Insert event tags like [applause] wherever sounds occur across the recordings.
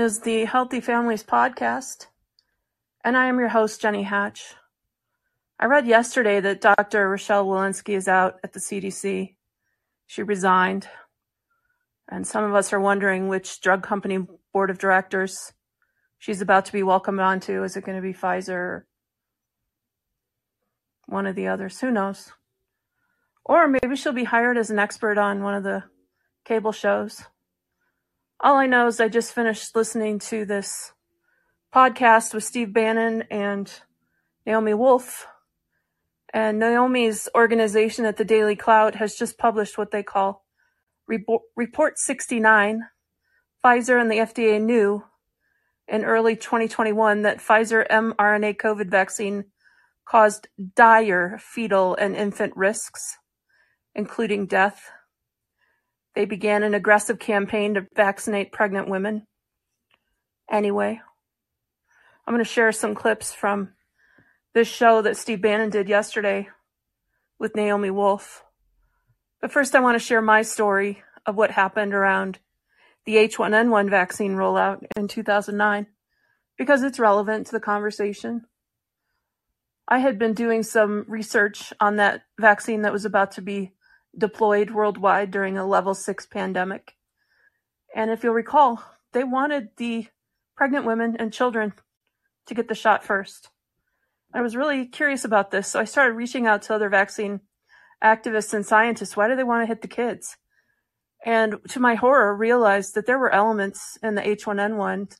is the Healthy Families Podcast, and I am your host, Jenny Hatch. I read yesterday that Dr. Rochelle Walensky is out at the CDC. She resigned, and some of us are wondering which drug company board of directors she's about to be welcomed onto. Is it going to be Pfizer or one of the others? Who knows? Or maybe she'll be hired as an expert on one of the cable shows. All I know is I just finished listening to this podcast with Steve Bannon and Naomi Wolf. And Naomi's organization at the Daily Clout has just published what they call Report 69. Pfizer and the FDA knew in early 2021 that Pfizer mRNA COVID vaccine caused dire fetal and infant risks, including death. They began an aggressive campaign to vaccinate pregnant women. Anyway, I'm going to share some clips from this show that Steve Bannon did yesterday with Naomi Wolf. But first, I want to share my story of what happened around the H1N1 vaccine rollout in 2009 because it's relevant to the conversation. I had been doing some research on that vaccine that was about to be deployed worldwide during a level six pandemic. And if you'll recall, they wanted the pregnant women and children to get the shot first. I was really curious about this, so I started reaching out to other vaccine activists and scientists. Why do they want to hit the kids? And to my horror, realized that there were elements in the H1N1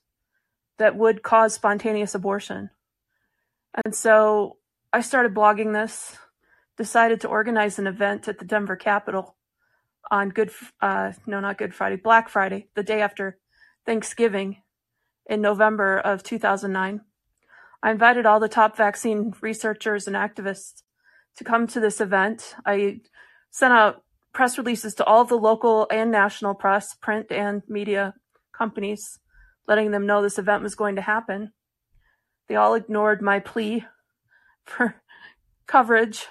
that would cause spontaneous abortion. And so I started blogging this decided to organize an event at the Denver Capitol on Good, uh, no, not Good Friday, Black Friday, the day after Thanksgiving in November of 2009. I invited all the top vaccine researchers and activists to come to this event. I sent out press releases to all the local and national press, print and media companies, letting them know this event was going to happen. They all ignored my plea [laughs] for coverage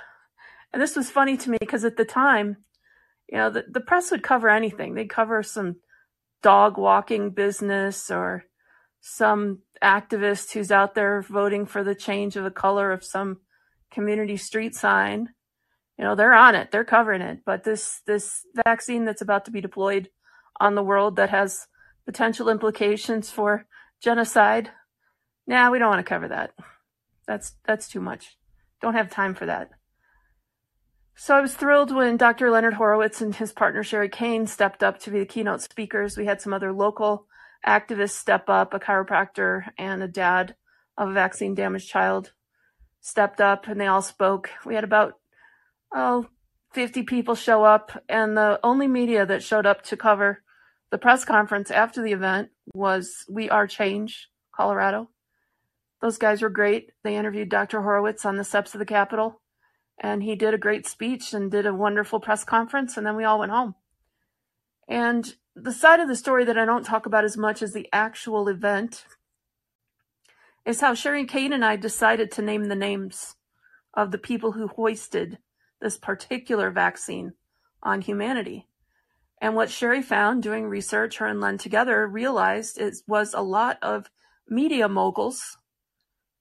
and this was funny to me because at the time, you know, the, the press would cover anything. They'd cover some dog walking business or some activist who's out there voting for the change of the color of some community street sign. You know, they're on it. They're covering it. But this, this vaccine that's about to be deployed on the world that has potential implications for genocide. Nah, we don't want to cover that. That's, that's too much. Don't have time for that. So I was thrilled when Dr. Leonard Horowitz and his partner Sherri Kane stepped up to be the keynote speakers. We had some other local activists step up, a chiropractor and a dad of a vaccine damaged child stepped up and they all spoke. We had about, oh, 50 people show up and the only media that showed up to cover the press conference after the event was We Are Change, Colorado. Those guys were great. They interviewed Dr. Horowitz on the steps of the Capitol and he did a great speech and did a wonderful press conference and then we all went home. And the side of the story that i don't talk about as much as the actual event is how sherri kane and i decided to name the names of the people who hoisted this particular vaccine on humanity. And what sherry found doing research her and len together realized it was a lot of media moguls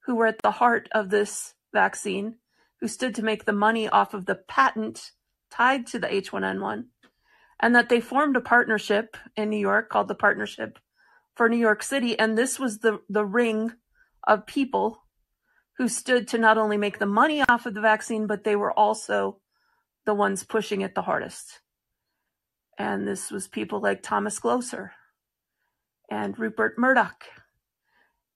who were at the heart of this vaccine who stood to make the money off of the patent tied to the H1N1, and that they formed a partnership in New York called the Partnership for New York City. And this was the, the ring of people who stood to not only make the money off of the vaccine, but they were also the ones pushing it the hardest. And this was people like Thomas Glocer and Rupert Murdoch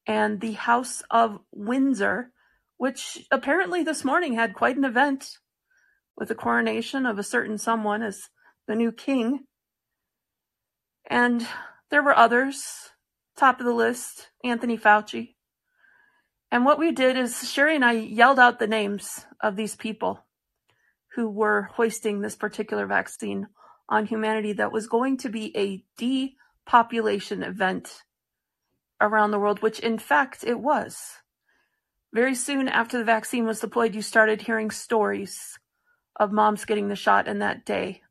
and the House of Windsor, which apparently this morning had quite an event with the coronation of a certain someone as the new king. And there were others, top of the list, Anthony Fauci. And what we did is Sherri and I yelled out the names of these people who were hoisting this particular vaccine on humanity that was going to be a depopulation event around the world, which in fact it was. Very soon after the vaccine was deployed, you started hearing stories of moms getting the shot, and that day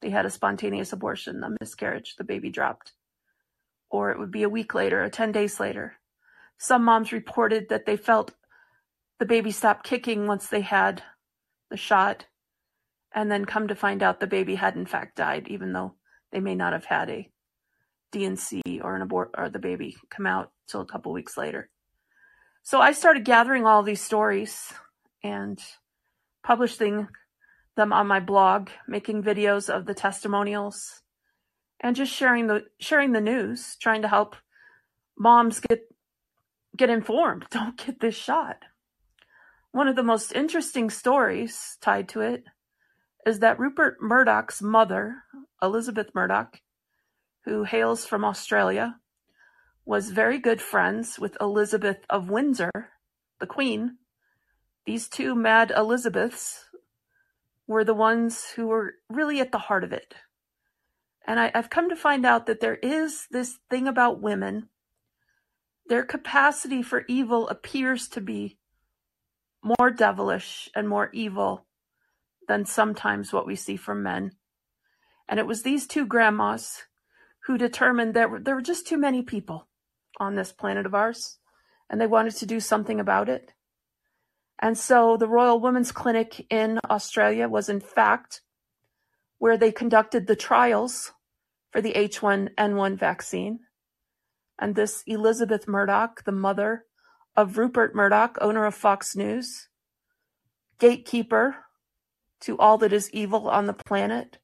they had a spontaneous abortion, a miscarriage, the baby dropped. or it would be a week later or 10 days later. Some moms reported that they felt the baby stopped kicking once they had the shot, and then come to find out the baby had in fact died, even though they may not have had a D&C or an abort or the baby come out till a couple weeks later. So I started gathering all these stories and publishing them on my blog, making videos of the testimonials and just sharing the sharing the news, trying to help moms get get informed. [laughs] Don't get this shot. One of the most interesting stories tied to it is that Rupert Murdoch's mother, Elizabeth Murdoch, who hails from Australia, was very good friends with Elizabeth of Windsor, the Queen. These two mad Elizabeths were the ones who were really at the heart of it. And I, I've come to find out that there is this thing about women. Their capacity for evil appears to be more devilish and more evil than sometimes what we see from men. And it was these two grandmas who determined that there were just too many people on this planet of ours, and they wanted to do something about it. And so the Royal Women's Clinic in Australia was, in fact, where they conducted the trials for the H1N1 vaccine. And this Elizabeth Murdoch, the mother of Rupert Murdoch, owner of Fox News, gatekeeper to all that is evil on the planet,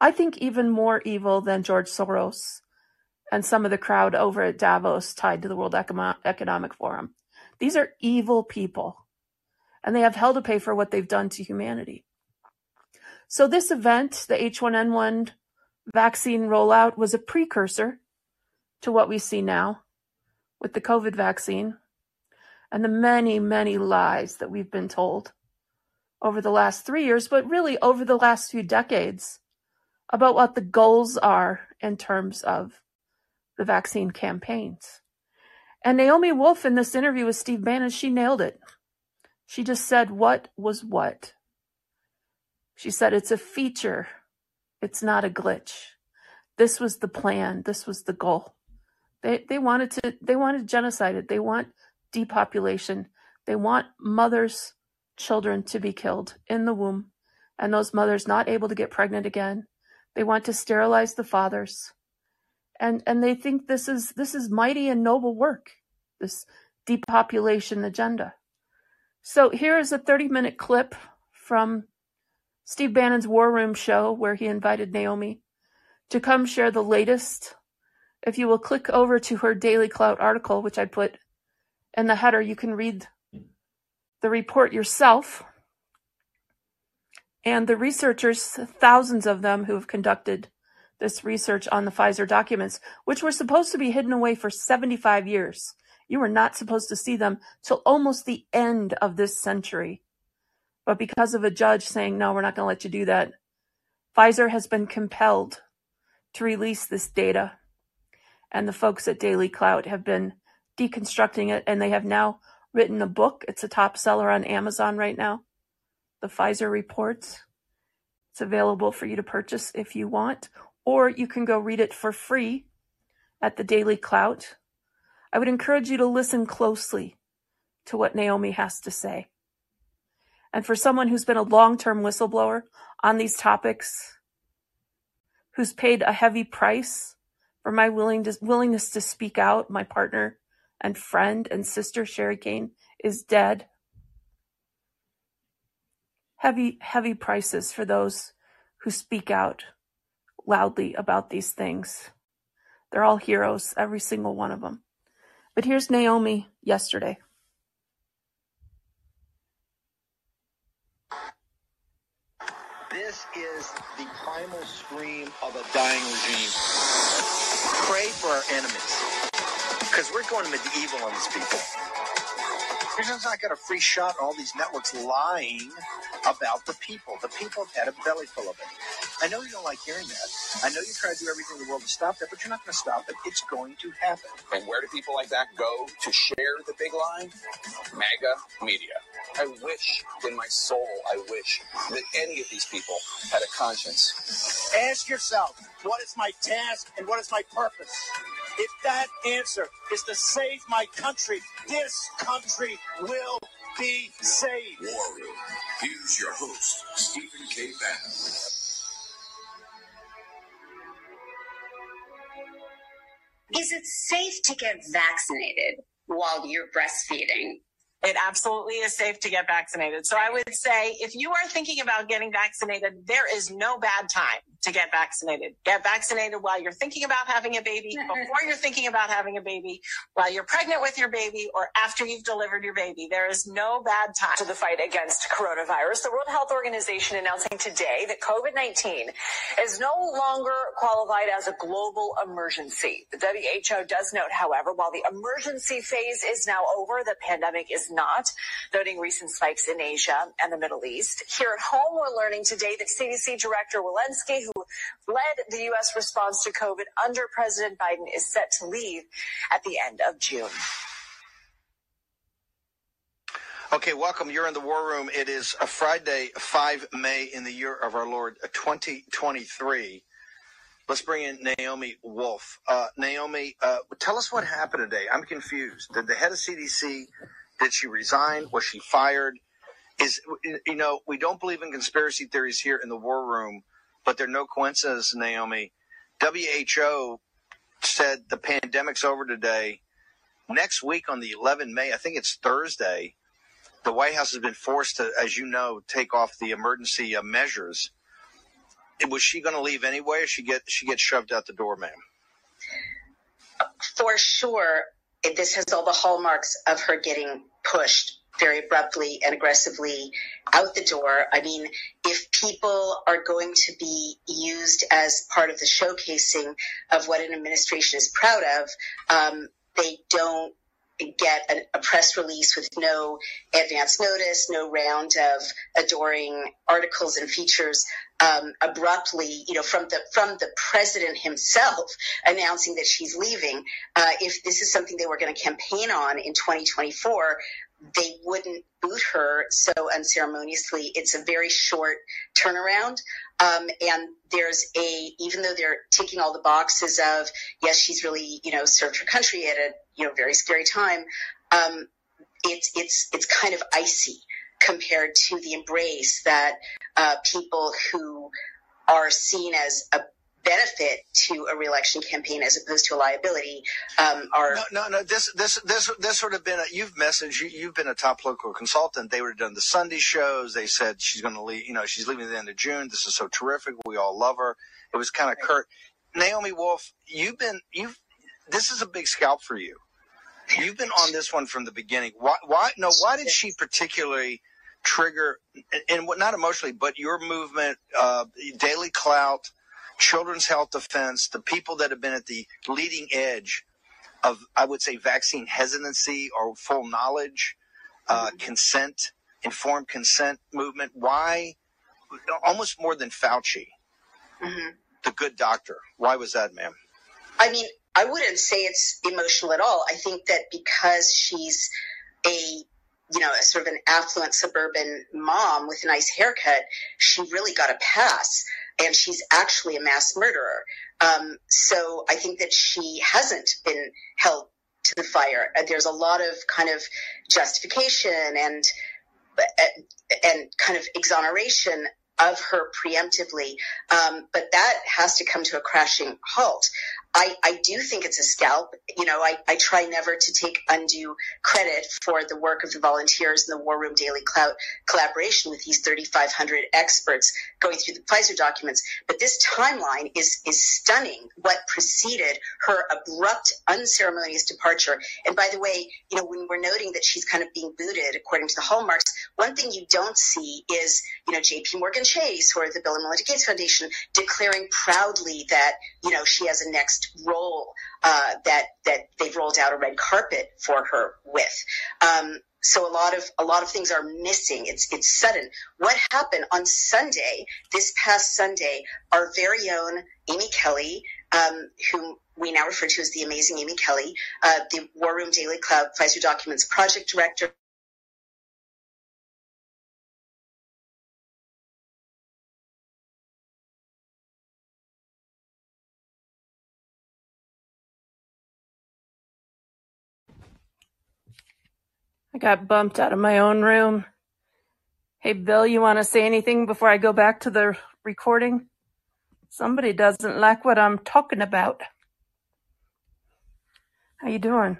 I think even more evil than George Soros and some of the crowd over at Davos tied to the World Economic Forum. These are evil people, and they have hell to pay for what they've done to humanity. So this event, the H1N1 vaccine rollout, was a precursor to what we see now with the COVID vaccine and the many, many lies that we've been told over the last three years, but really over the last few decades about what the goals are in terms of the vaccine campaigns. And Naomi Wolf in this interview with Steve Bannon, she nailed it. She just said what was what. She said it's a feature, it's not a glitch. This was the plan, this was the goal. They they wanted to they wanted genocide it. They want depopulation. They want mothers, children to be killed in the womb and those mothers not able to get pregnant again. They want to sterilize the fathers. And and they think this is this is mighty and noble work this depopulation agenda. So here is a 30 minute clip from steve bannon's war room show where he invited naomi to come share the latest. If you will click over to her daily clout article which i put in the header you can read the report yourself and the researchers thousands of them who have conducted this research on the Pfizer documents, which were supposed to be hidden away for 75 years. You were not supposed to see them till almost the end of this century. But because of a judge saying, no, we're not going to let you do that, Pfizer has been compelled to release this data. And the folks at Daily Clout have been deconstructing it, and they have now written a book. It's a top seller on Amazon right now. The Pfizer Reports. It's available for you to purchase if you want, or you can go read it for free at the Daily Clout. I would encourage you to listen closely to what Naomi has to say. And for someone who's been a long term whistleblower on these topics, who's paid a heavy price for my willingness to speak out, my partner and friend and sister, Sherri Kane, is dead. Heavy, heavy prices for those who speak out loudly about these things. They're all heroes, every single one of them. But here's Naomi yesterday. This is the primal scream of a dying regime. Pray for our enemies. Because we're going medieval on these people. Christians not got a free shot all these networks lying about the people. The people have had a belly full of it. I know you don't like hearing that. I know you try to do everything in the world to stop that, but you're not going to stop it. It's going to happen. And where do people like that go to share the big lie? MAGA media. I wish in my soul, I wish that any of these people had a conscience. Ask yourself, what is my task and what is my purpose? If that answer is to save my country, this country will be saved. War Room. Here's your host, Stephen K. Bannon. Is it safe to get vaccinated while you're breastfeeding? It absolutely is safe to get vaccinated. So I would say if you are thinking about getting vaccinated, there is no bad time to get vaccinated. Get vaccinated while you're thinking about having a baby, before you're thinking about having a baby, while you're pregnant with your baby, or after you've delivered your baby. There is no bad time. To the fight against coronavirus, the World Health Organization announcing today that COVID-19 is no longer qualified as a global emergency. The WHO does note, however, while the emergency phase is now over, the pandemic is not, noting recent spikes in Asia and the Middle East. Here at home, we're learning today that CDC Director Walensky, who led the U.S. response to COVID under President Biden, is set to leave at the end of June. Okay, welcome. You're in the War Room. It is a Friday, 5 May in the year of our Lord 2023. Let's bring in Naomi Wolf. Uh, Naomi, uh, tell us what happened today. I'm confused. Did the head of CDC, did she resign? Was she fired? Is, you know, we don't believe in conspiracy theories here in the War Room, but they're no coincidence, Naomi. WHO said the pandemic's over today. Next week on the 11th May, I think it's Thursday, the White House has been forced to, as you know, take off the emergency uh, measures. Was she going to leave anyway, or she get she get shoved out the door, ma'am? For sure, this has all the hallmarks of her getting pushed very abruptly and aggressively out the door. I mean, if people are going to be used as part of the showcasing of what an administration is proud of, um, they don't get a, a press release with no advance notice, no round of adoring articles and features um, abruptly, you know, from the from the president himself [laughs] announcing that she's leaving. Uh, if this is something they were going to campaign on in 2024, they wouldn't boot her so unceremoniously. It's a very short turnaround. Um, and there's a, even though they're ticking all the boxes of, yes, she's really, you know, served her country at a, you know, very scary time. Um, it's, it's, it's kind of icy compared to the embrace that, uh, people who are seen as a benefit to a reelection campaign as opposed to a liability, um, are, No, no, no. This, this, this, this would have been. A, you've messaged. You, you've been a top political consultant. They would have done the Sunday shows. They said she's going to leave. You know, she's leaving at the end of June. This is so terrific. We all love her. It was kind of curt. Naomi Wolf, you've been. You've. This is a big scalp for you. You've been on this one from the beginning. Why? Why? No. Why did she particularly trigger? And, and what- not emotionally, but your movement, uh, Daily Clout, Children's Health Defense, the people that have been at the leading edge of, I would say, vaccine hesitancy or full knowledge, uh, consent, informed consent movement. Why? Almost more than Fauci, Mhm. the good doctor. Why was that, ma'am? I mean, I wouldn't say it's emotional at all. I think that because she's a, you know, a sort of an affluent suburban mom with a nice haircut, she really got a pass. And she's actually a mass murderer. Um, so I think that she hasn't been held to the fire. There's a lot of kind of justification and and kind of exoneration of her preemptively. Um, but that has to come to a crashing halt. I, I do think it's a scalp. You know, I, I try never to take undue credit for the work of the volunteers in the War Room Daily collaboration with these 3,500 experts going through the Pfizer documents. But this timeline is, is stunning what preceded her abrupt, unceremonious departure. And by the way, you know, when we're noting that she's kind of being booted according to the hallmarks, one thing you don't see is, you know, JP Morgan Chase or the Bill and Melinda Gates Foundation declaring proudly that, you know, she has a next role uh, that that they've rolled out a red carpet for her with. Um, so a lot of a lot of things are missing. It's it's sudden. What happened on Sunday, this past Sunday, our very own Amy Kelly, um, whom we now refer to as the amazing Amy Kelly, uh, the War Room Daily Clout Pfizer Documents project director, I got bumped out of my own room. Hey, Bill, you want to say anything before I go back to the recording? Somebody doesn't like what I'm talking about. How you doing?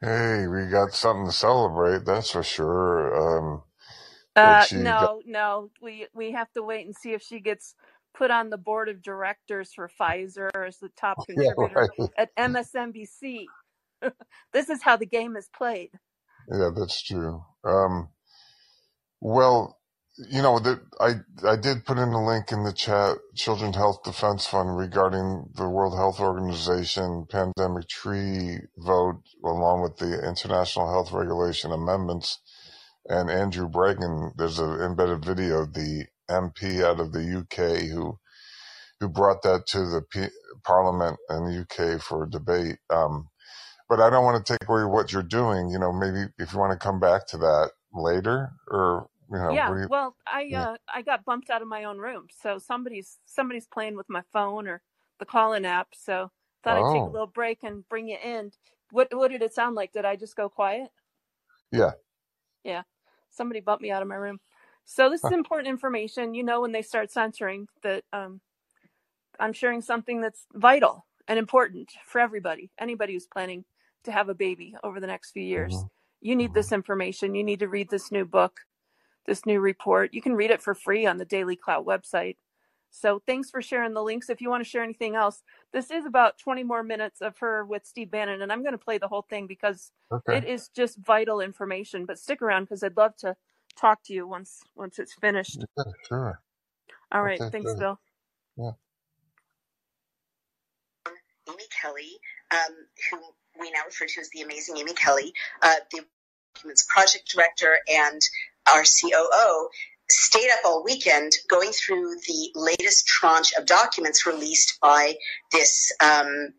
Hey, we got something to celebrate, that's for sure. Um, Uh, she got, no, no. We we have to wait and see if she gets put on the board of directors for Pfizer as the top [laughs] yeah, contributor right. at MSNBC. [laughs] This is how the game is played. Yeah, that's true. Um, well, you know, that I I did put in a link in the chat, Children's Health Defense Fund regarding the World Health Organization pandemic tree vote, along with the International Health Regulation amendments. And Andrew Bridgen, there's an embedded video of the MP out of the UK who who brought that to the P- Parliament in the UK for a debate. Um, but I don't want to take away what you're doing. You know, maybe if you want to come back to that later, or you know, Yeah, you? well, I Yeah. uh I got bumped out of my own room, so somebody's somebody's playing with my phone or the call-in app. So thought I'd take a Oh, little break and bring you in. What what did it sound like? Did I just go quiet? yeah. Yeah, somebody bumped me out of my room. So this is important information. You know, when they start censoring that um, I'm sharing something that's vital and important for everybody, anybody who's planning to have a baby over the next few years. hmm You need this information. You need to read this new book, this new report. You can read it for free on the Daily Clout website. So thanks for sharing the links. If you want to share anything else, this is about 20 more minutes of her with Steve Bannon, and I'm going to play the whole thing because Okay. it is just vital information. But stick around because I'd love to talk to you once once it's finished. Yeah, sure. All right, Okay, thanks, good. Bill. Yeah. Amy Kelly, um, who we now refer to as the amazing Amy Kelly, uh, the documents project director and our COO, stayed up all weekend going through the latest tranche of documents released by this um,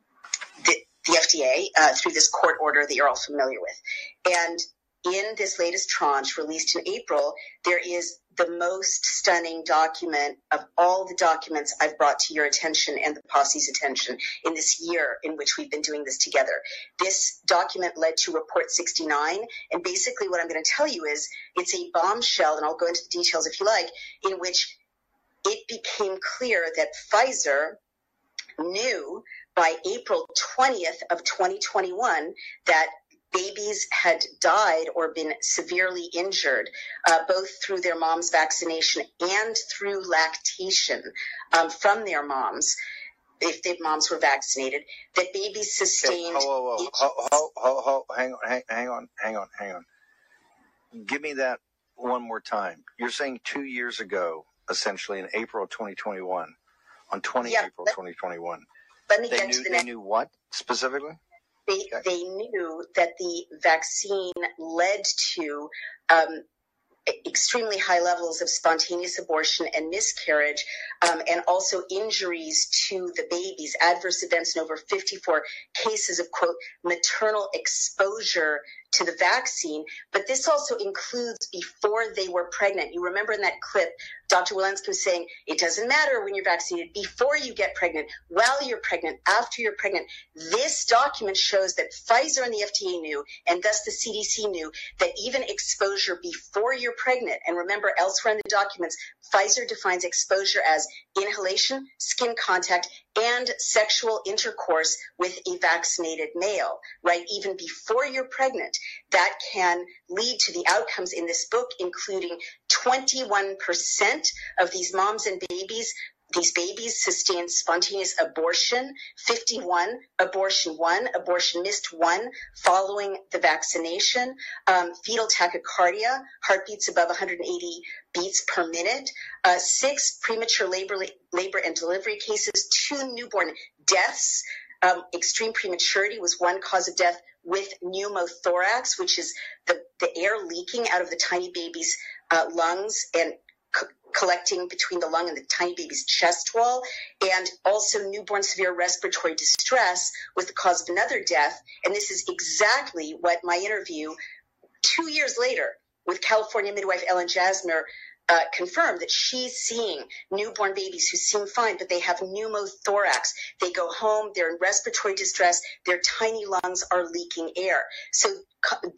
the, the FDA uh, through this court order that you're all familiar with. And in this latest tranche released in April, there is the most stunning document of all the documents I've brought to your attention and the posse's attention in this year in which we've been doing this together. This document led to Report 69, and basically what I'm going to tell you is it's a bombshell, and I'll go into the details if you like, in which it became clear that Pfizer knew by April 20th of 2021 that babies had died or been severely injured, uh, both through their mom's vaccination and through lactation um, from their moms, if their moms were vaccinated, that babies Okay, sustained. whoa, whoa, whoa, ho, ho, ho, hang on, hang, hang on, hang on, hang on. Give me that one more time. You're saying two years ago, essentially in April 2021, on 20 Yeah, April let, 2021, let me they get to knew the they knew what specifically? They, they knew that the vaccine led to um, extremely high levels of spontaneous abortion and miscarriage, um, and also injuries to the babies, adverse events, in over 54 cases of quote maternal exposure to the vaccine. But this also includes before they were pregnant. You remember in that clip, Dr. Walensky was saying it doesn't matter when you're vaccinated, before you get pregnant, while you're pregnant, after you're pregnant. This document shows that Pfizer and the FDA knew, and thus the CDC knew, that even exposure before you're pregnant, and remember elsewhere in the documents, Pfizer defines exposure as inhalation, skin contact, and sexual intercourse with a vaccinated male, right? Even before you're pregnant, that can lead to the outcomes in this book, including 21% of these moms and babies these babies sustained spontaneous abortion, 51, abortion one, abortion missed one following the vaccination, um, fetal tachycardia, heartbeats above 180 beats per minute, uh, six premature labor, labor and delivery cases, two newborn deaths. Um, extreme prematurity was one cause of death with pneumothorax, which is the, the air leaking out of the tiny baby's uh, lungs and collecting between the lung and the tiny baby's chest wall, and also newborn severe respiratory distress was the cause of another death. And this is exactly what my interview two years later with California midwife Ellen Jasmer uh, confirmed that she's seeing newborn babies who seem fine, but they have pneumothorax. They go home, they're in respiratory distress, their tiny lungs are leaking air. So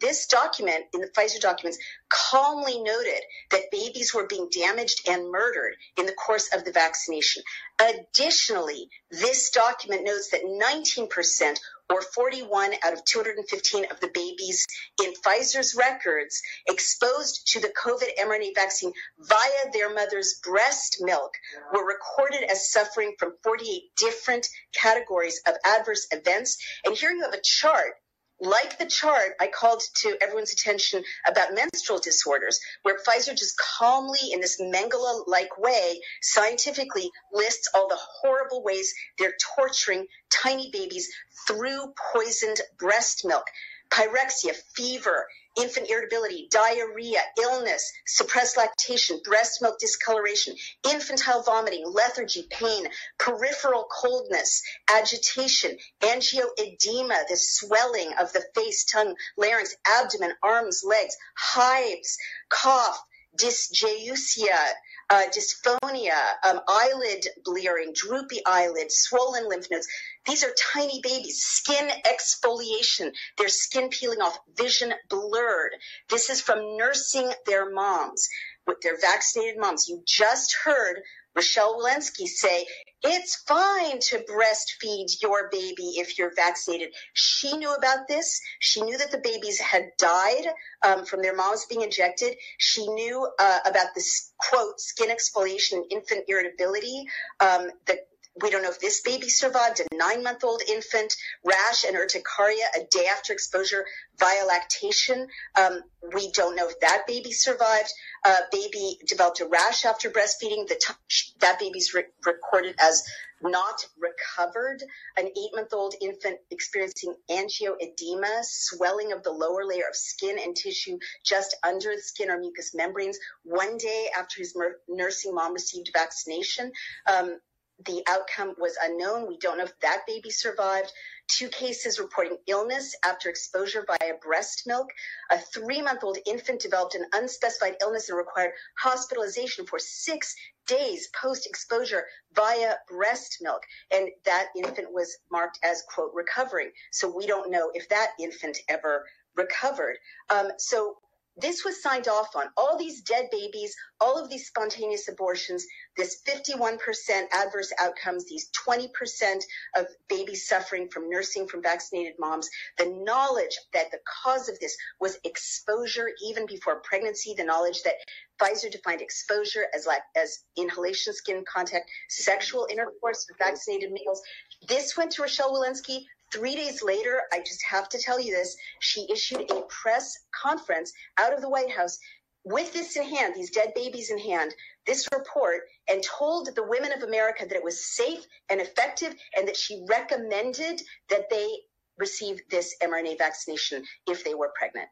this document in the Pfizer documents calmly noted that babies were being damaged and murdered in the course of the vaccination. Additionally, this document notes that 19% or 41 out of 215 of the babies in Pfizer's records exposed to the COVID mRNA vaccine via their mother's breast milk were recorded as suffering from 48 different categories of adverse events. And here you have a chart like the chart I called to everyone's attention about menstrual disorders, where Pfizer just calmly, in this Mengele like way, scientifically lists all the horrible ways they're torturing tiny babies through poisoned breast milk. Pyrexia, fever, infant irritability, diarrhea, illness, suppressed lactation, breast milk discoloration, infantile vomiting, lethargy, pain, peripheral coldness, agitation, angioedema, the swelling of the face, tongue, larynx, abdomen, arms, legs, hives, cough, dysgeusia, uh, dysphonia, um, eyelid blearing, droopy eyelids, swollen lymph nodes. These are tiny babies, skin exfoliation, their skin peeling off, vision blurred. This is from nursing their moms with their vaccinated moms. You just heard Rochelle Walensky say, it's fine to breastfeed your baby if you're vaccinated. She knew about this. She knew that the babies had died um, from their moms being injected. She knew uh, about this quote, skin exfoliation, infant irritability, um, we don't know if this baby survived, a nine month old infant, rash and urticaria a day after exposure via lactation. Um, we don't know if that baby survived. Uh, baby developed a rash after breastfeeding. The that baby's re- recorded as not recovered. An eight month old infant experiencing angioedema, swelling of the lower layer of skin and tissue just under the skin or mucous membranes. One day after his mer- nursing mom received vaccination, um, the outcome was unknown. We don't know if that baby survived. Two cases reporting illness after exposure via breast milk. A three month old infant developed an unspecified illness and required hospitalization for six days post exposure via breast milk. And that infant was marked as, quote, recovering. So we don't know if that infant ever recovered. Um, so this was signed off on. All these dead babies, all of these spontaneous abortions, this 51% adverse outcomes, these 20% of babies suffering from nursing from vaccinated moms, the knowledge that the cause of this was exposure even before pregnancy, the knowledge that Pfizer defined exposure as like as inhalation skin contact, sexual intercourse with vaccinated males. This went to Rochelle Walensky Three days later, I just have to tell you this, she issued a press conference out of the White House with this in hand, these dead babies in hand, this report, and told the women of America that it was safe and effective and that she recommended that they receive this mRNA vaccination if they were pregnant.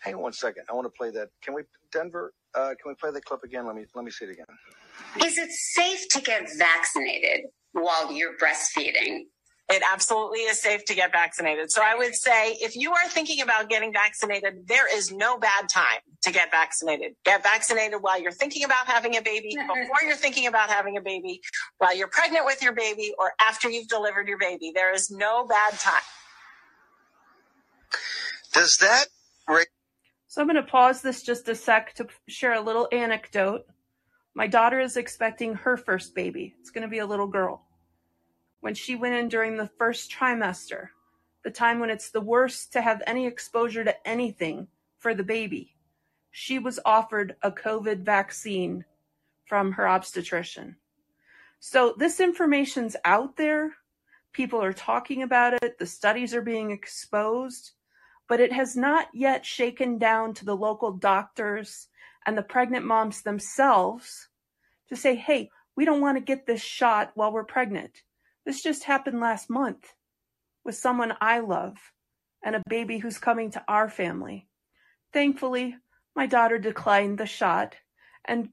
Hang on one second. I want to play that. Can we, Denver? Uh, can we play the clip again? Let me let me see it again. Is it safe to get vaccinated? While you're breastfeeding. It absolutely is safe to get vaccinated. So I would say if you are thinking about getting vaccinated, there is no bad time to get vaccinated. Get vaccinated while you're thinking about having a baby, before you're thinking about having a baby, while you're pregnant with your baby, or after you've delivered your baby. There is no bad time. Does that. so I'm going to pause this just a sec to share a little anecdote. My daughter is expecting her first baby. It's going to be a little girl. When she went in during the first trimester, the time when it's the worst to have any exposure to anything for the baby, she was offered a COVID vaccine from her obstetrician. So this information's out there. People are talking about it. The studies are being exposed, but it has not yet shaken down to the local doctors and the pregnant moms themselves to say, hey, we don't want to get this shot while we're pregnant. This just happened last month with someone I love and a baby who's coming to our family. Thankfully, my daughter declined the shot, and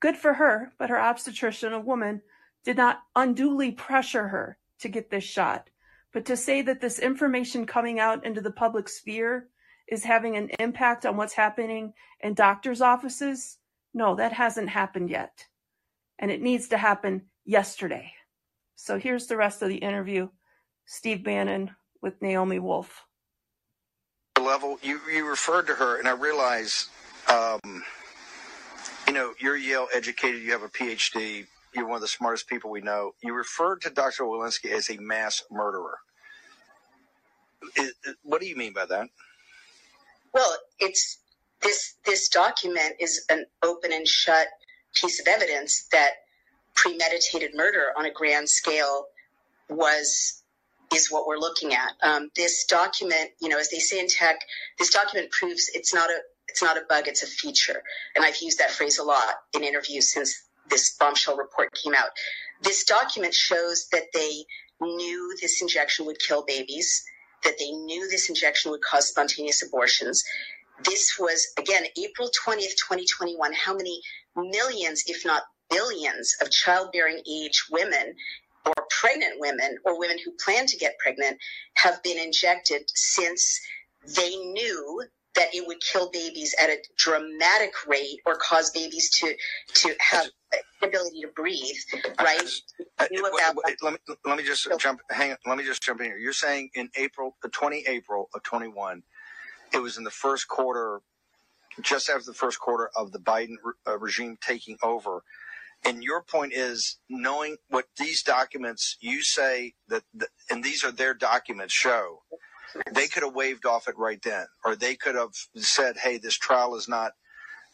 good for her, but her obstetrician, a woman, did not unduly pressure her to get this shot. But to say that this information coming out into the public sphere is having an impact on what's happening in doctors' offices? No, that hasn't happened yet. And it needs to happen yesterday. So here's the rest of the interview Steve Bannon with Naomi Wolf. Level, you, you referred to her, and I realize, um, you know, you're Yale educated, you have a PhD, you're one of the smartest people we know. You referred to Dr. Walensky as a mass murderer. What do you mean by that? Well, it's this this document is an open and shut piece of evidence that premeditated murder on a grand scale was is what we're looking at. Um, this document, you know, as they say in tech, this document proves it's not a it's not a bug, it's a feature. And I've used that phrase a lot in interviews since this bombshell report came out. This document shows that they knew this injection would kill babies, that they knew this injection would cause spontaneous abortions. This was, again, April 20th, 2021. How many millions, if not billions, of childbearing age women or pregnant women or women who plan to get pregnant have been injected since they knew that it would kill babies at a dramatic rate or cause babies to to have ability to breathe, right? Uh, wait, wait, let me let me just jump. Hang on. Let me just jump in here. You're saying in April, the 20 April of 21, it was in the first quarter, just after the first quarter of the Biden uh, regime taking over. And your point is knowing what these documents you say that, the, and these are their documents show, they could have waved off it right then, or they could have said, "Hey, this trial is not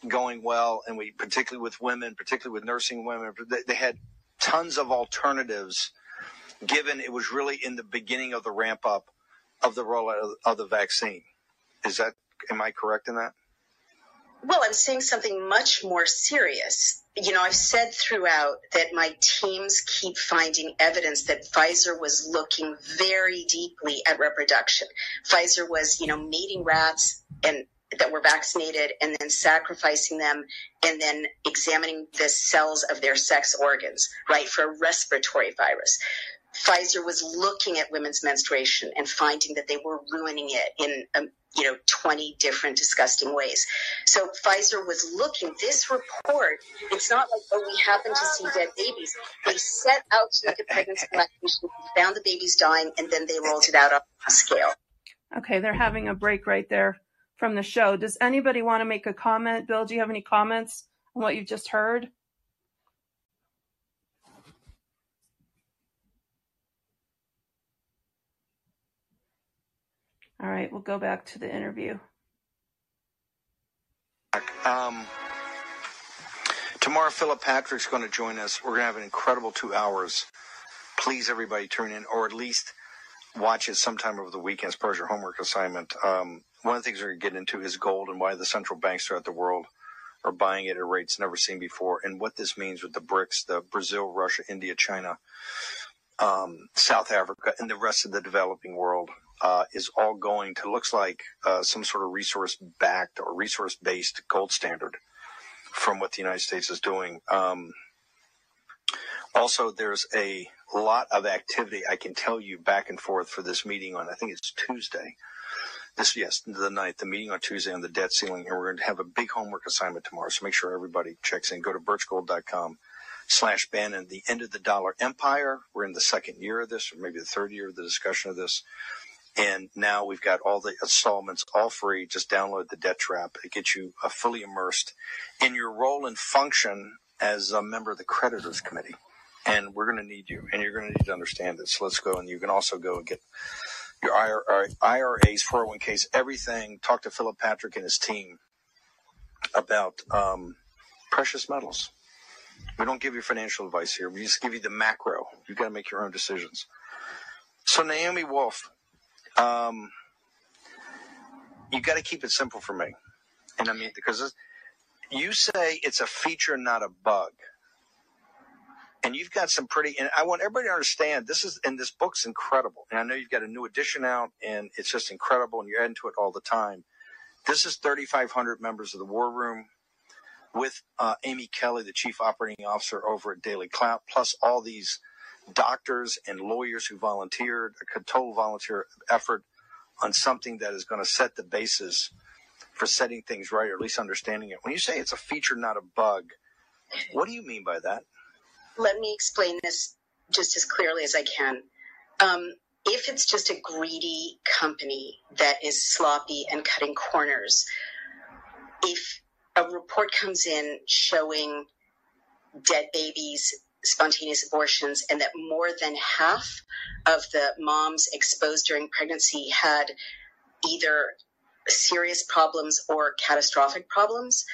going well," and we, particularly with women, particularly with nursing women, they, they had tons of alternatives. Given it was really in the beginning of the ramp up of the rollout of, of the vaccine. Is that, am I correct in that? Well, I'm saying something much more serious. You know, I've said throughout that my teams keep finding evidence that Pfizer was looking very deeply at reproduction. Pfizer was, you know, mating rats and that were vaccinated and then sacrificing them and then examining the cells of their sex organs, right, for a respiratory virus. Pfizer was looking at women's menstruation and finding that they were ruining it in, um, you know, 20 different disgusting ways. So Pfizer was looking, this report, it's not like, oh, we happen to see dead babies. They set out to look at pregnancy [laughs] lactation, found the babies dying, and then they rolled it out on a scale. Okay, they're having a break right there from the show. Does anybody want to make a comment? Bill, do you have any comments on what you've just heard? All right, we'll go back to the interview. Um, tomorrow, Philip Patrick's going to join us. We're going to have an incredible two hours. Please, everybody, tune in, or at least watch it sometime over the weekend as part of your homework assignment. Um, one of the things we're going to get into is gold and why the central banks throughout the world are buying it at rates never seen before, and what this means with the BRICS, the Brazil, Russia, India, China, um, South Africa, and the rest of the developing world uh, is all going to looks like uh, some sort of resource backed or resource based gold standard from what the United States is doing. Um, also, there's a lot of activity I can tell you back and forth for this meeting on I think it's Tuesday. This yes, the night, the meeting on Tuesday on the debt ceiling, and we're going to have a big homework assignment tomorrow. So make sure everybody checks in. Go to birchgold.com slash Bannon, the end of the dollar empire. We're in the second year of this, or maybe the third year of the discussion of this. And now we've got all the installments all free. Just download the Debt Trap. It gets you uh, fully immersed in your role and function as a member of the creditors committee. And we're going to need you, and you're going to need to understand this. So let's go, and you can also go and get your IRAs, 401ks, everything. Talk to Philip Patrick and his team about um, precious metals. We don't give you financial advice here. We just give you the macro. You've got to make your own decisions. So Naomi Wolf, um, you got to keep it simple for me. And I mean, because you say it's a feature, not a bug. And you've got some pretty, and I want everybody to understand this is, and this book's incredible. And I know you've got a new edition out and it's just incredible and you're adding to it all the time. This is 3,500 members of the War Room with uh, Amy Kelly, the chief operating officer over at Daily Clout, plus all these doctors and lawyers who volunteered, a total volunteer effort. on something that is going to set the basis for setting things right, or at least understanding it. When you say it's a feature, not a bug, what do you mean by that? Let me explain this just as clearly as I can. Um, if it's just a greedy company that is sloppy and cutting corners, if a report comes in showing dead babies, spontaneous abortions, and that more than half of the moms exposed during pregnancy had either serious problems or catastrophic problems,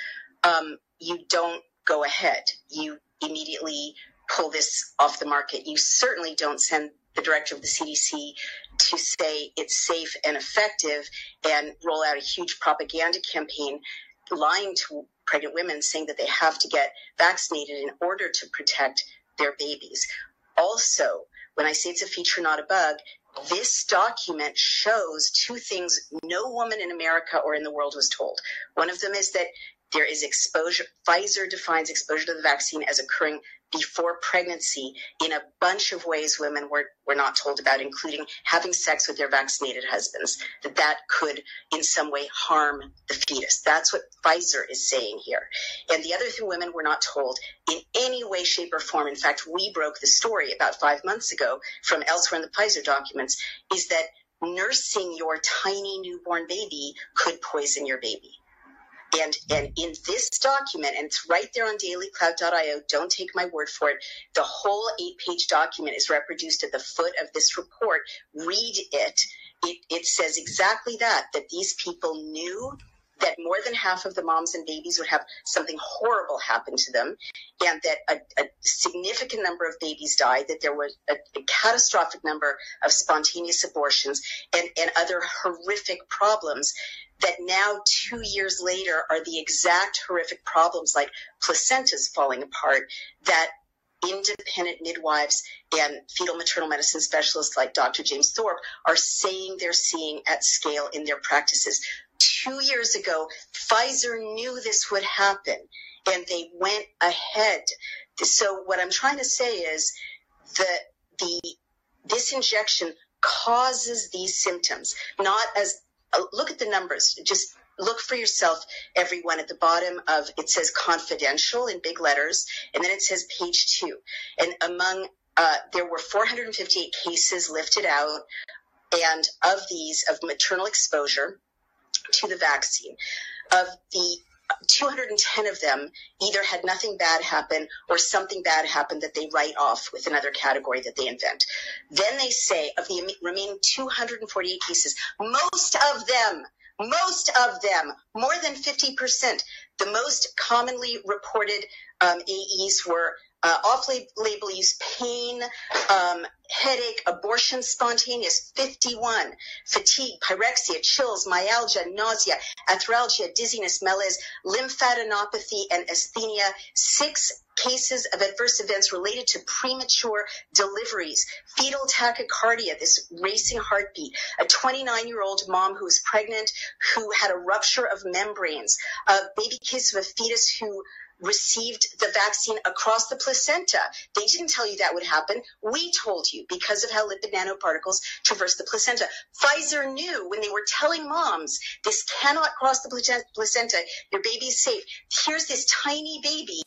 um, you don't go ahead. You immediately pull this off the market. You certainly don't send the director of the CDC to say it's safe and effective and roll out a huge propaganda campaign lying to pregnant women saying that they have to get vaccinated in order to protect their babies. Also, when I say it's a feature, not a bug, this document shows two things no woman in America or in the world was told. One of them is that there is exposure. Pfizer defines exposure to the vaccine as occurring before pregnancy in a bunch of ways women were, were not told about, including having sex with their vaccinated husbands, that that could in some way harm the fetus. That's what Pfizer is saying here. And the other thing women were not told in any way, shape, or form, in fact, we broke the story about five months ago from elsewhere in the Pfizer documents, is that nursing your tiny newborn baby could poison your baby. And, and in this document, and it's right there on dailyclout.io, don't take my word for it. The whole eight page document is reproduced at the foot of this report. Read it. It, it says exactly that, that these people knew that more than half of the moms and babies would have something horrible happen to them, and that a, a significant number of babies died, that there was a, a catastrophic number of spontaneous abortions and, and other horrific problems that now two years later are the exact horrific problems like placentas falling apart that independent midwives and fetal maternal medicine specialists like Dr. James Thorp are saying they're seeing at scale in their practices. Two years ago, Pfizer knew this would happen and they went ahead. So what I'm trying to say is that the this injection causes these symptoms, not as uh, look at the numbers. Just look for yourself, everyone. At the bottom of it says confidential in big letters, and then it says page two. And among uh, there were 458 cases lifted out, and of these of maternal exposure to the vaccine. Of the 210 of them either had nothing bad happen or something bad happened that they write off with another category that they invent. Then they say of the remaining 248 cases, most of them, most of them, more than 50%, the most commonly reported um, AEs were uh, off-label use, pain, um, headache, abortion spontaneous, 51, fatigue, pyrexia, chills, myalgia, nausea, arthralgia, dizziness, malaise, lymphadenopathy, and asthenia, six cases of adverse events related to premature deliveries, fetal tachycardia, this racing heartbeat, a 29 year old mom who was pregnant who had a rupture of membranes, a baby case of a fetus who received the vaccine across the placenta. They didn't tell you that would happen. We told you because of how lipid nanoparticles traverse the placenta. Pfizer knew when they were telling moms this cannot cross the placenta, your baby is safe. Here's this tiny baby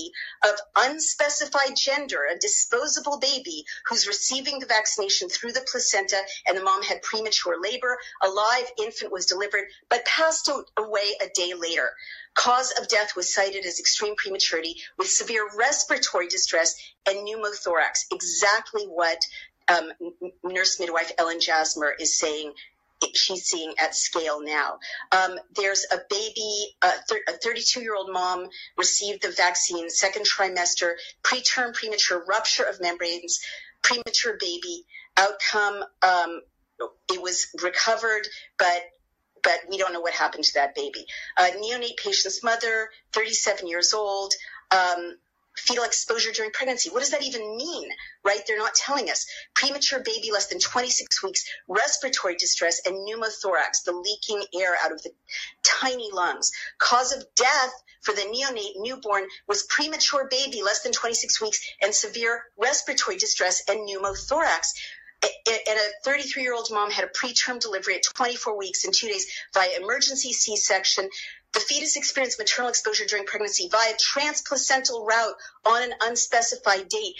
of unspecified gender, a disposable baby who's receiving the vaccination through the placenta, and the mom had premature labor. A live infant was delivered, but passed away a day later. Cause of death was cited as extreme prematurity with severe respiratory distress and pneumothorax. Exactly what um, nurse midwife Ellen Jasmer is saying she's seeing at scale now. Um, there's a baby, uh, a 32 year old mom received the vaccine second trimester, preterm premature rupture of membranes, premature baby outcome. Um, it was recovered, but but we don't know what happened to that baby. Neonate patient's mother, 37 years old, um, fetal exposure during pregnancy. What does that even mean? Right? They're not telling us. Premature baby less than 26 weeks, respiratory distress, and pneumothorax, the leaking air out of the tiny lungs. Cause of death for the neonate newborn was premature baby less than 26 weeks and severe respiratory distress and pneumothorax. And a 33 year old mom had a preterm delivery at 24 weeks and two days via emergency C section. The fetus experienced maternal exposure during pregnancy via transplacental route on an unspecified date.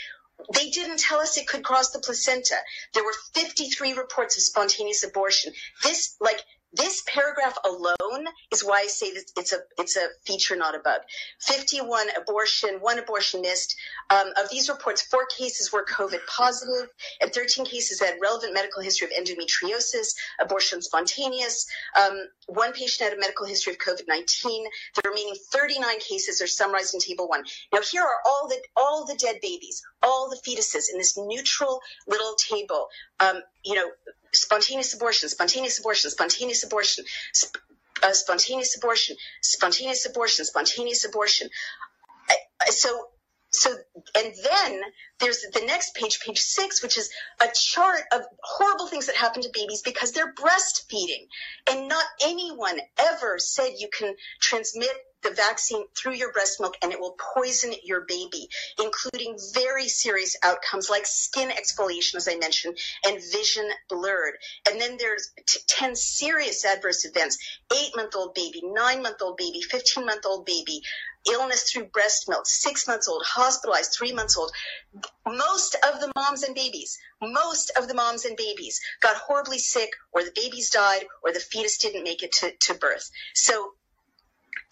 They didn't tell us it could cross the placenta. There were 53 reports of spontaneous abortion. This, like, this paragraph alone is why I say that it's a it's a feature, not a bug. 51 abortion, one abortion missed. Um, of these reports, four cases were COVID positive, and 13 cases had relevant medical history of endometriosis, abortion spontaneous. Um, one patient had a medical history of COVID-19. The remaining 39 cases are summarized in Table One. Now, here are all the all the dead babies, all the fetuses in this neutral little table. Um, you know, spontaneous abortion, spontaneous abortion, spontaneous abortion, sp- uh, spontaneous abortion, spontaneous abortion, spontaneous abortion. I, so, so, and then there's the next page, page six, which is a chart of horrible things that happen to babies because they're breastfeeding. And not anyone ever said you can transmit the vaccine through your breast milk and it will poison your baby, including very serious outcomes like skin exfoliation, as I mentioned, and vision blurred. And then there's t- 10 serious adverse events, eight month old baby, nine month old baby, 15 month old baby, illness through breast milk, six months old, hospitalized, three months old. Most of the moms and babies, most of the moms and babies got horribly sick or the babies died or the fetus didn't make it to, to birth. So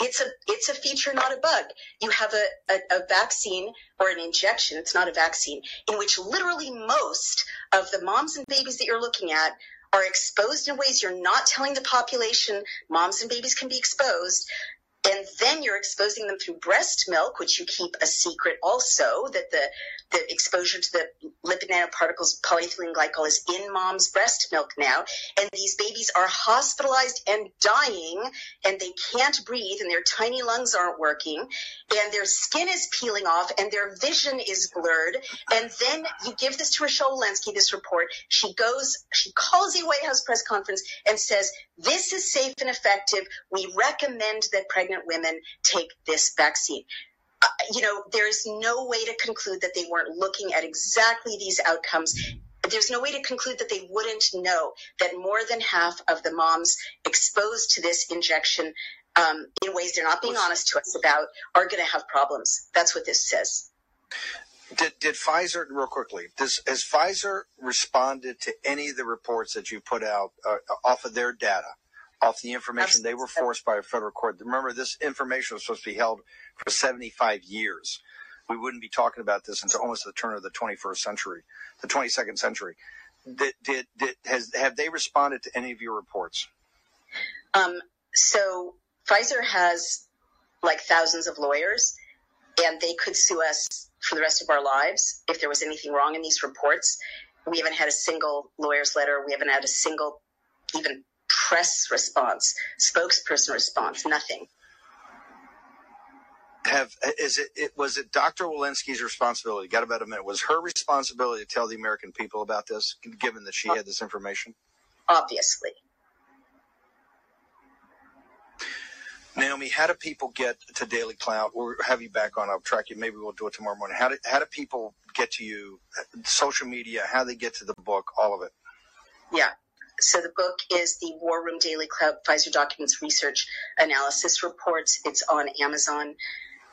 it's a it's a feature, not a bug. You have a, a, a, vaccine or an injection, it's not a vaccine, in which literally most of the moms and babies that you're looking at are exposed in ways you're not telling the population moms and babies can be exposed and then you're exposing them through breast milk, which you keep a secret also, that the, the exposure to the lipid nanoparticles, polyethylene glycol is in mom's breast milk now. And these babies are hospitalized and dying and they can't breathe and their tiny lungs aren't working and their skin is peeling off and their vision is blurred. And then you give this to Rochelle Walensky, this report. She goes, she calls the White House press conference and says, this is safe and effective. We recommend that pregnant women take this vaccine. Uh, you know, there's no way to conclude that they weren't looking at exactly these outcomes. There's no way to conclude that they wouldn't know that more than half of the moms exposed to this injection um, in ways they're not being honest to us about are going to have problems. That's what this says. Did, did Pfizer, real quickly, does, has Pfizer responded to any of the reports that you put out uh, off of their data, off the information Absolutely. they were forced by a federal court? Remember, this information was supposed to be held for 75 years. We wouldn't be talking about this until almost the turn of the 21st century, the 22nd century. Did, did, did has have they responded to any of your reports? Um, so Pfizer has like thousands of lawyers, and they could sue us for the rest of our lives if there was anything wrong in these reports. We haven't had a single lawyer's letter. We haven't had a single even press response, spokesperson response, nothing. Have is it, it was it Dr. Walensky's responsibility? Got about a minute. Was her responsibility to tell the American people about this, given that she had this information? Obviously. Naomi, how do people get to Daily Clout? We'll have you back on. I'll track you. Maybe we'll do it tomorrow morning. How do, how do people get to you? Social media, how they get to the book, all of it? Yeah. So the book is the War Room Daily Clout Pfizer Documents Research Analysis Reports. It's on Amazon.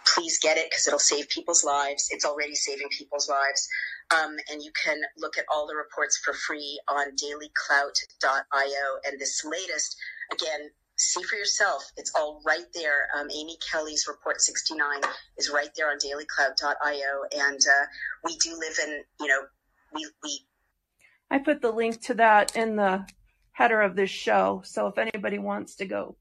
Please get it because it'll save people's lives. It's already saving people's lives. Um, and you can look at all the reports for free on dailyclout.io. And this latest, again, see for yourself. It's all right there. Um, Amy Kelly's report 69 is right there on dailyclout.io. And uh, we do live in, you know, we, we. I put the link to that in the header of this show. So if anybody wants to go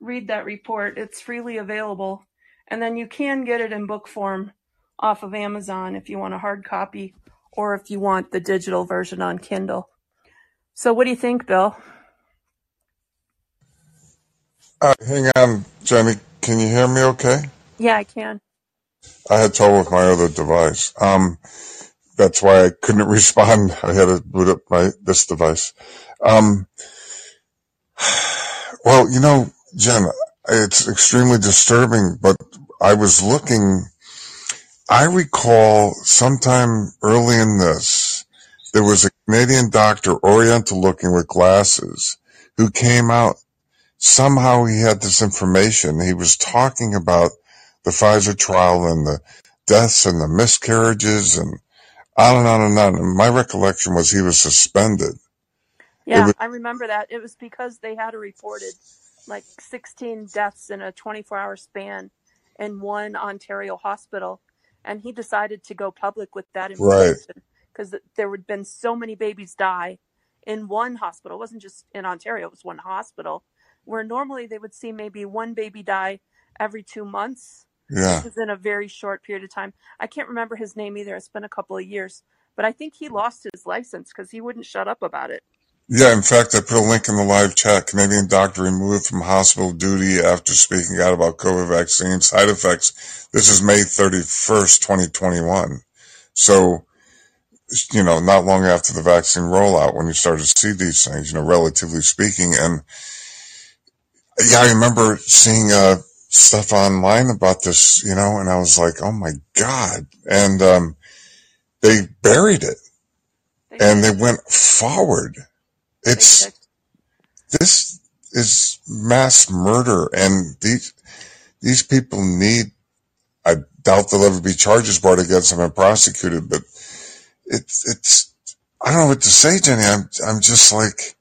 read that report, it's freely available. And then you can get it in book form off of Amazon if you want a hard copy or if you want the digital version on Kindle. So what do you think, Bill? Uh, hang on, Jenny. Can you hear me okay? Yeah, I can. I had trouble with my other device. Um, that's why I couldn't [laughs] respond. I had to boot up my this device. Um, [sighs] well, you know, Jen, it's extremely disturbing, but I was looking. I recall sometime early in this there was a Canadian doctor, Oriental looking with glasses, who came out. Somehow he had this information. He was talking about the Pfizer trial and the deaths and the miscarriages and on and on and on. And my recollection was he was suspended. Yeah, was I remember that. It was because they had a reported like 16 deaths in a 24 hour span in one Ontario hospital. And he decided to go public with that information because there had been so many babies die in one hospital. It wasn't just in Ontario, it was one hospital where normally they would see maybe one baby die every two months. This Yeah. was in a very short period of time. I can't remember his name either. It's been a couple of years, but I think he lost his license because he wouldn't shut up about it. Yeah, in fact, I put a link in the live chat. Canadian doctor removed from hospital duty after speaking out about COVID vaccine side effects. This is May 31st, 2021. So, you know, not long after the vaccine rollout when you started to see these things, you know, relatively speaking. And yeah, I remember seeing, uh, stuff online about this, you know, and I was like, oh my God. And, um, they buried it They and they went forward. It's, this is mass murder and these, these people need, I doubt there'll ever be charges brought against them and prosecuted, but it's, it's, I don't know what to say, Jenny. I'm, I'm just like,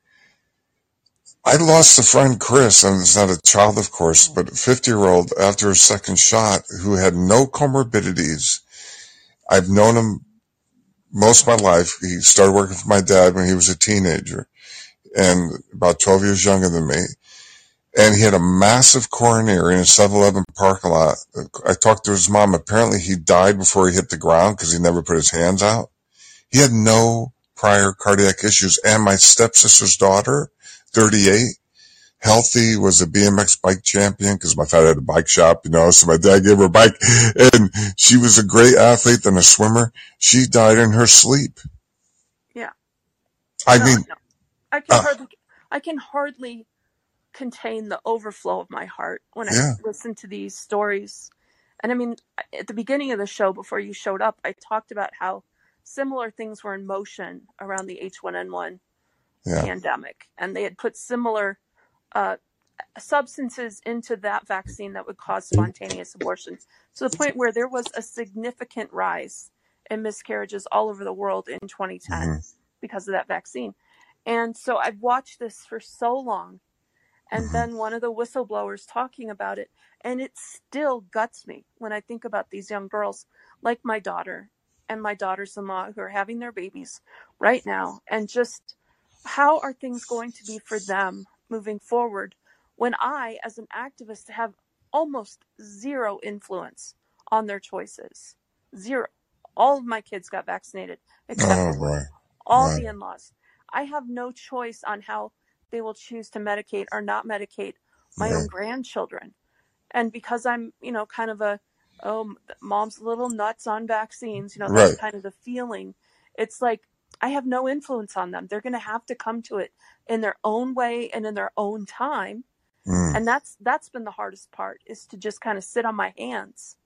I lost a friend, Chris, and it's not a child, of course, but a 50 year old after his second shot who had no comorbidities. I've known him most of my life. He started working for my dad when he was a teenager and about 12 years younger than me. And he had a massive coronary in a 7-Eleven parking lot. I talked to his mom. Apparently he died before he hit the ground because he never put his hands out. He had no prior cardiac issues. And my stepsister's daughter, 38, healthy, was a BMX bike champion because my father had a bike shop, you know, so my dad gave her a bike [laughs] and she was a great athlete and a swimmer. She died in her sleep. Yeah. I No, mean, no. I can hardly I can hardly contain the overflow of my heart when I yeah, listen to these stories. And I mean, at the beginning of the show, before you showed up, I talked about how similar things were in motion around the H1N1 yeah, pandemic, and they had put similar uh, substances into that vaccine that would cause spontaneous abortions to the point where there was a significant rise in miscarriages all over the world in 2010 hmm because of that vaccine. And so I've watched this for so long. And hmm then one of the whistleblowers talking about it, and it still guts me when I think about these young girls, like my daughter and my daughters in law, who are having their babies right now. And just how are things going to be for them moving forward when I, as an activist, have almost zero influence on their choices? Zero. All of my kids got vaccinated except Oh, right, all right. the in-laws. I have no choice on how they will choose to medicate or not medicate my own grandchildren. And because I'm, you know, kind of a oh, mom's little nuts on vaccines, you know, that's right. kind of the feeling. It's like I have no influence on them. They're going to have to come to it in their own way and in their own time. Mm, And that's that's been the hardest part is to just kind of sit on my hands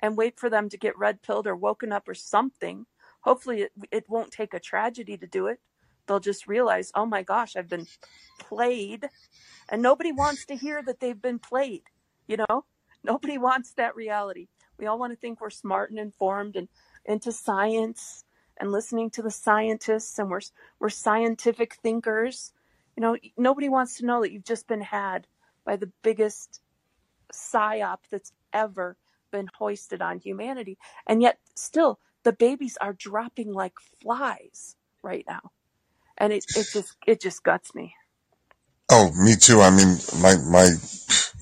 and wait for them to get red pilled or woken up or something. Hopefully, it, it won't take a tragedy to do it. They'll just realize, oh my gosh, I've been played. And nobody wants to hear that they've been played. You know, nobody [laughs] wants that reality. We all want to think we're smart and informed and into science and listening to the scientists and we're, we're scientific thinkers. You know, nobody wants to know that you've just been had by the biggest psyop that's ever been hoisted on humanity. And yet, still, the babies are dropping like flies right now. And it, it just it just guts me. Oh, me too. I mean, my my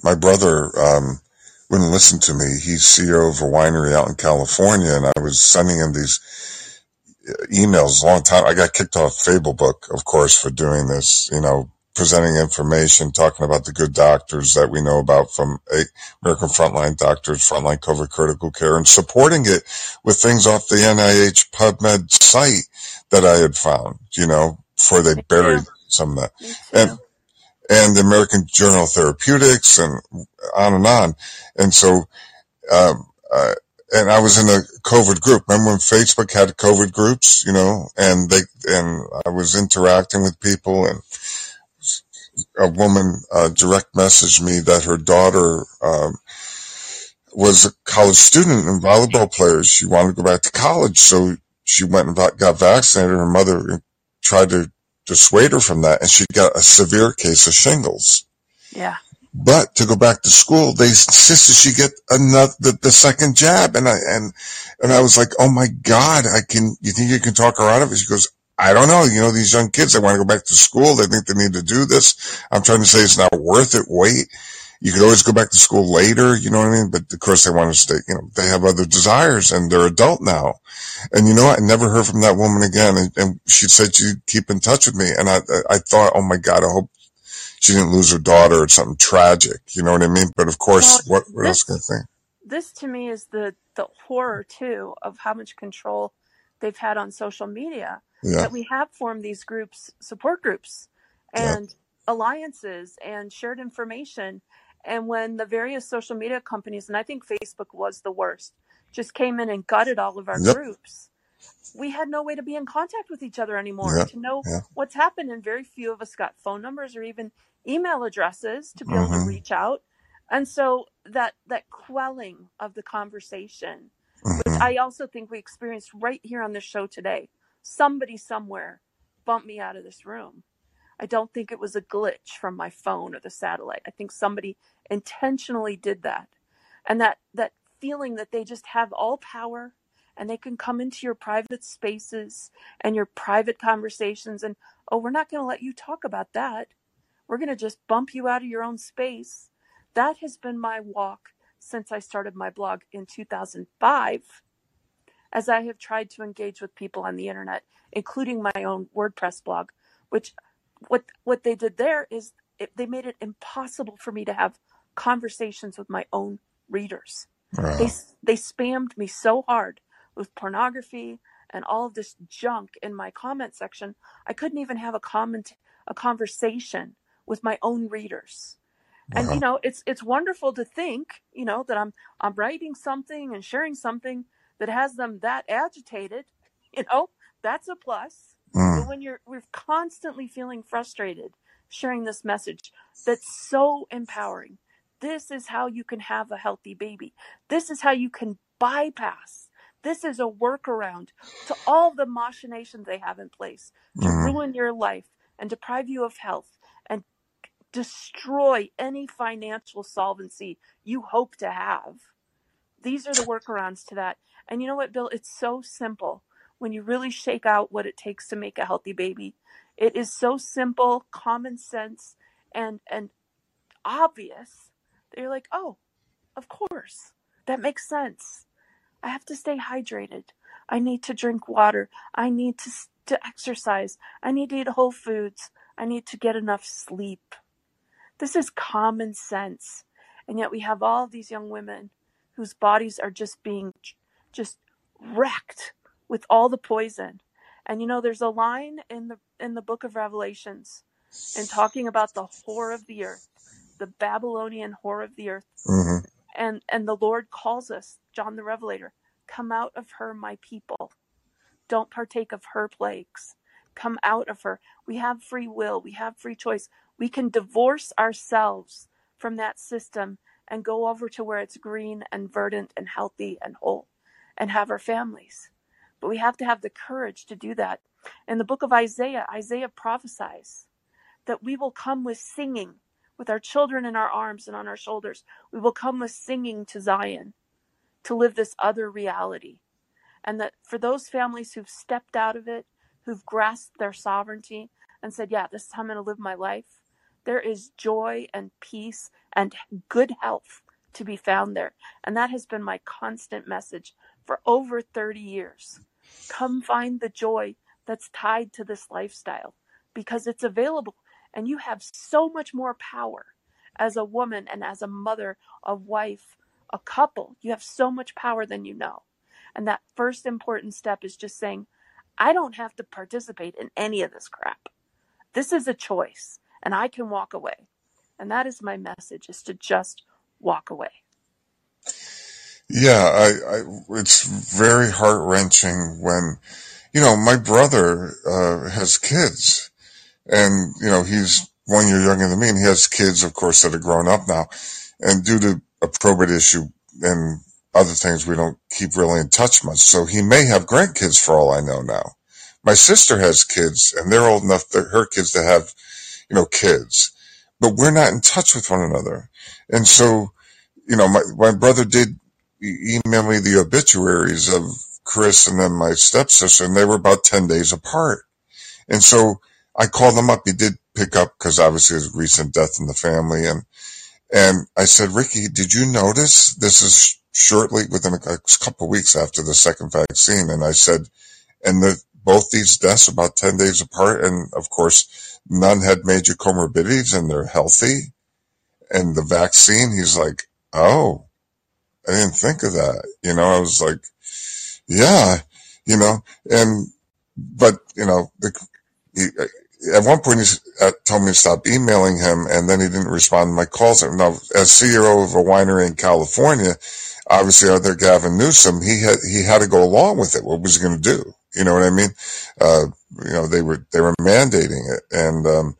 my brother um, wouldn't listen to me. He's CEO of a winery out in California, and I was sending him these emails a long time. I got kicked off Facebook, of course, for doing this. You know, presenting information, talking about the good doctors that we know about from American Frontline Doctors, Frontline COVID Critical Care, and supporting it with things off the NIH PubMed site that I had found. You know, before they buried too. some of that, and and the American Journal of Therapeutics, and on and on. And so um, uh, and I was in a COVID group. Remember when Facebook had COVID groups, you know, and they, and I was interacting with people and a woman, uh, direct messaged me that her daughter, um, was a college student and volleyball player. She wanted to go back to college. So she went and got vaccinated. Her mother tried to dissuade her from that and she got a severe case of shingles. Yeah. But to go back to school, they insisted she get another the, the second jab, and I and and I was like, oh my god, I can. You think you can talk her out of it? She goes, I don't know. You know, these young kids, they want to go back to school. They think they need to do this. I'm trying to say it's not worth it. Wait, you could always go back to school later. You know what I mean? But of course, they want to stay. You know, they have other desires, and they're adult now. And you know, I never heard from that woman again. And, and she said she'd keep in touch with me. And I, I thought, oh my god, I hope she didn't lose her daughter or something tragic. You know what I mean? But of course, Well, what, what else can I this think? this to me is the the horror too of how much control they've had on social media Yeah, that we have formed these groups support groups yeah, and alliances and shared information and when the various social media companies and i think facebook was the worst just came in and gutted all of our yep, groups we had no way to be in contact with each other anymore yeah, to know yeah. what's happened. And very few of us got phone numbers or even email addresses to be able to Mm-hmm, reach out. And so that that quelling of the conversation which mm-hmm, i also think we experienced right here on this show today. Somebody somewhere bumped me out of this room i don't think it was a glitch from my phone or the satellite. I think somebody intentionally did that. And that that feeling that they just have all power and they can come into your private spaces and your private conversations and oh we're not going to let you talk about that. We're going to just bump you out of your own space. That has been my walk since i started my blog in 2005 as i have tried to engage with people on the internet including my own wordpress blog which what what they did there is it, they made it impossible for me to have conversations with my own readers. They Wow. s- they spammed me so hard with pornography and all of this junk in my comment section i couldn't even have a comment a conversation with my own readers. And you know it's it's wonderful to think you know that i'm i'm writing something and sharing something that has them that agitated [laughs] you know that's a plus but Mm. when you're we're constantly feeling frustrated sharing this message that's so empowering this is how you can have a healthy baby this is how you can bypass this is a workaround to all the machinations they have in place to Mm. ruin your life and deprive you of health and destroy any financial solvency you hope to have these are the workarounds to that. And you know what, Bill? It's so simple when you really shake out what it takes to make a healthy baby. It is so simple, common sense, and and obvious that you're like, oh, of course, that makes sense. I have to stay hydrated. I need to drink water. I need to to exercise. I need to eat whole foods. I need to get enough sleep. This is common sense. And yet we have all these young women whose bodies are just being just wrecked with all the poison. And you know there's a line in the in the book of Revelations in talking about the whore of the earth, the Babylonian whore of the earth. hmm And and the Lord calls us, John the Revelator, come out of her my people. Don't partake of her plagues. Come out of her. We have free will. We have free choice. We can divorce ourselves from that system and go over to where it's green and verdant and healthy and whole and have our families. But we have to have the courage to do that. In the book of Isaiah, Isaiah prophesies that we will come with singing, with our children in our arms and on our shoulders. We will come with singing to Zion to live this other reality and that for those families who've stepped out of it, who've grasped their sovereignty and said, Yeah, this is how I'm going to live my life, there is joy and peace and good health to be found there. And that has been my constant message for over 30 years. Come find the joy that's tied to this lifestyle because it's available and you have so much more power as a woman and as a mother, a wife, a couple. You have so much power than you know. And that first important step is just saying, I don't have to participate in any of this crap. This is a choice and I can walk away. And that is my message is to just walk away. Yeah, I, I it's very heart wrenching when, you know, my brother uh, has kids, and you know he's one year younger than me, and he has kids, of course, that are grown up now, and due to a probate issue and other things, we don't keep really in touch much. So he may have grandkids for all I know now. My sister has kids, and they're old enough that her kids to have, you know, kids, but we're not in touch with one another, and so you know, my, my brother did email me the obituaries of Chris and then my stepsister, and they were about 10 days apart. And so I called him up. He did pick up because obviously his recent death in the family. And, and I said, Ricky, did you notice this is shortly within a, couple weeks after the second vaccine? And I said, and the, both these deaths about 10 days apart. And of course, none had major comorbidities and they're healthy. And the vaccine, he's like, oh, I didn't think of that. You know, I was like, yeah, you know, and, but, you know, the, he, at one point he uh, told me to stop emailing him and then he didn't respond to my calls. Now, as CEO of a winery in California, obviously other Gavin Newsom, he had, he had to go along with it. What was he going to do? You know what I mean? Uh, you know, they were, they were mandating it. And, um,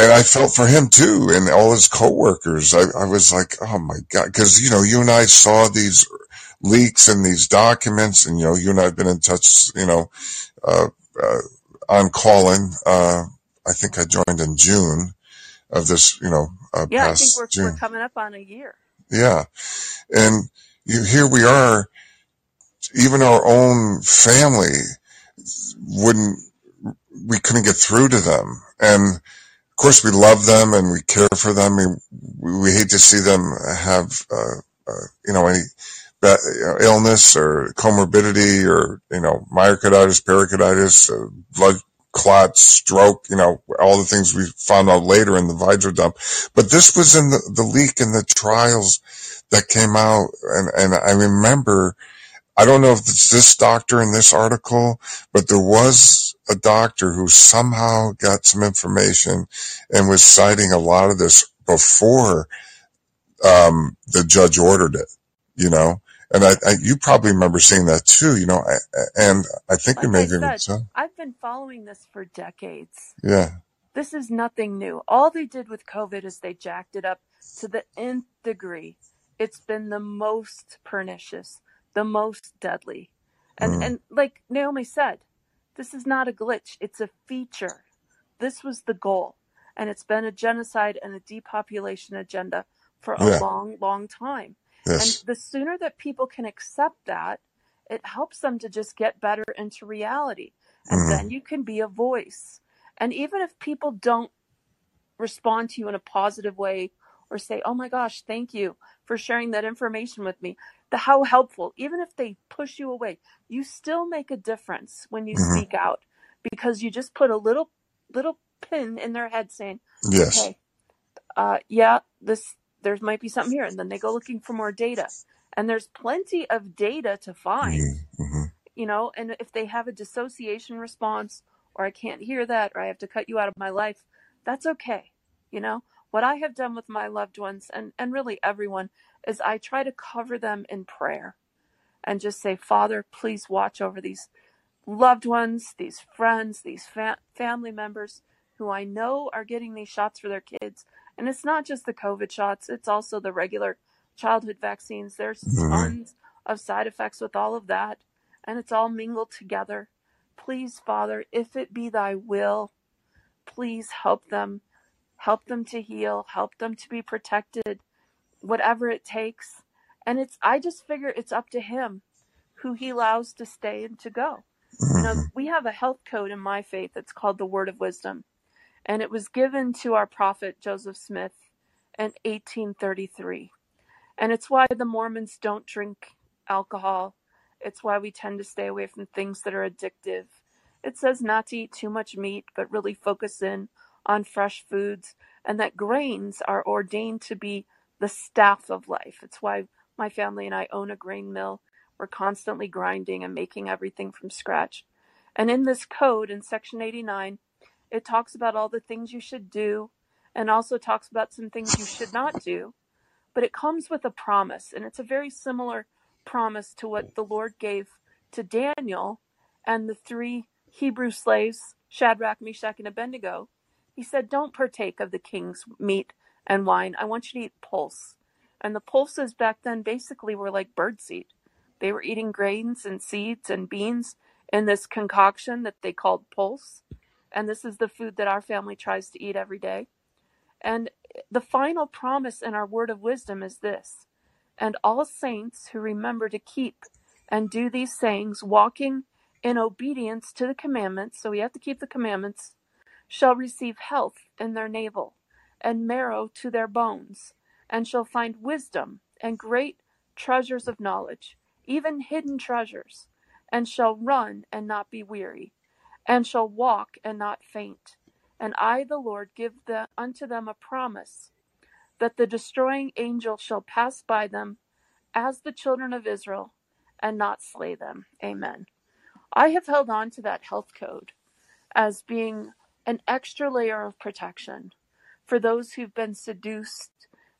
and I felt for him too, and all his coworkers. I, I was like, oh my god, because you know, you and I saw these leaks and these documents, and you know, you and I have been in touch, you know, uh, uh, on Callin. Uh, I think I joined in June of this, you know, uh, Yeah, I think we're we're coming up on a year. Yeah, and you, here we are. Even our own family wouldn't. We couldn't get through to them, and course we love them and we care for them. We, we hate to see them have, uh, uh, you know, any you know, illness or comorbidity or, you know, myocarditis, pericarditis, uh, blood clots, stroke, you know, all the things we found out later in the Vidra dump. But this was in the, the leak in the trials that came out. And, and I remember, I don't know if it's this doctor in this article, but there was a doctor who somehow got some information and was citing a lot of this before um, the judge ordered it, you know. And I, I, you probably remember seeing that too, you know. I, and I think you may have even said, I've been following this for decades. yeah, This is nothing new. All they did with COVID is they jacked it up to the nth degree. It's been the most pernicious, the most deadly. And mm, and like Naomi said, this is not a glitch. It's a feature. This was the goal. And it's been a genocide and a depopulation agenda for a yeah, long, long time. And the sooner that people can accept that, it helps them to just get better into reality. And hmm then you can be a voice. And even if people don't respond to you in a positive way or say, "Oh my gosh, thank you for sharing that information with me." The how helpful. Even if they push you away, you still make a difference when you hmm speak out because you just put a little little pin in their head saying, yes, "Okay, uh yeah, this there might be something here." And then they go looking for more data. And there's plenty of data to find, mm-hmm, you know, and if they have a dissociation response or I can't hear that or I have to cut you out of my life, that's okay. You know, what I have done with my loved ones and, and really everyone is I try to cover them in prayer and just say, Father, please watch over these loved ones, these friends, these fa- family members who I know are getting these shots for their kids. And it's not just the COVID shots, it's also the regular childhood vaccines. There's tons of side effects with all of that, and it's all mingled together. Please, Father, if it be thy will, please help them. Help them to heal, help them to be protected, whatever it takes. And it's, I just figure it's up to him who he allows to stay and to go. You know, hmm we have a health code in my faith that's called the Word of Wisdom, and it was given to our prophet Joseph Smith in 1833. And it's why the Mormons don't drink alcohol. It's why we tend to stay away from things that are addictive. It says not to eat too much meat, but really focus in on fresh foods, and that grains are ordained to be the staff of life. It's why my family and I own a grain mill. We're constantly grinding and making everything from scratch. And in this code, in section 89, it talks about all the things you should do and also talks about some things you should not do but it comes with a promise, and it's a very similar promise to what the Lord gave to Daniel and the three Hebrew slaves, Shadrach, Meshach, and Abednego. He said, Don't partake of the king's meat and wine. I want you to eat pulse. And the pulses back then basically were like birdseed. They were eating grains and seeds and beans in this concoction that they called pulse. And this is the food that our family tries to eat every day. And the final promise in our word of wisdom is this and all saints who remember to keep and do these sayings, walking in obedience to the commandments, so we have to keep the commandments, shall receive health in their navel and marrow to their bones, and shall find wisdom and great treasures of knowledge, even hidden treasures, and shall run and not be weary, and shall walk and not faint. And I, the Lord, give the, unto them a promise that the destroying angel shall pass by them as the children of Israel and not slay them. Amen. I have held on to that health code as being an extra layer of protection for those who've been seduced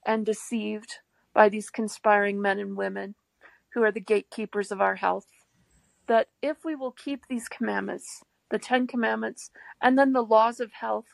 and deceived by these conspiring men and women who are the gatekeepers of our health. That if we will keep these commandments, the Ten Commandments, and then the laws of health,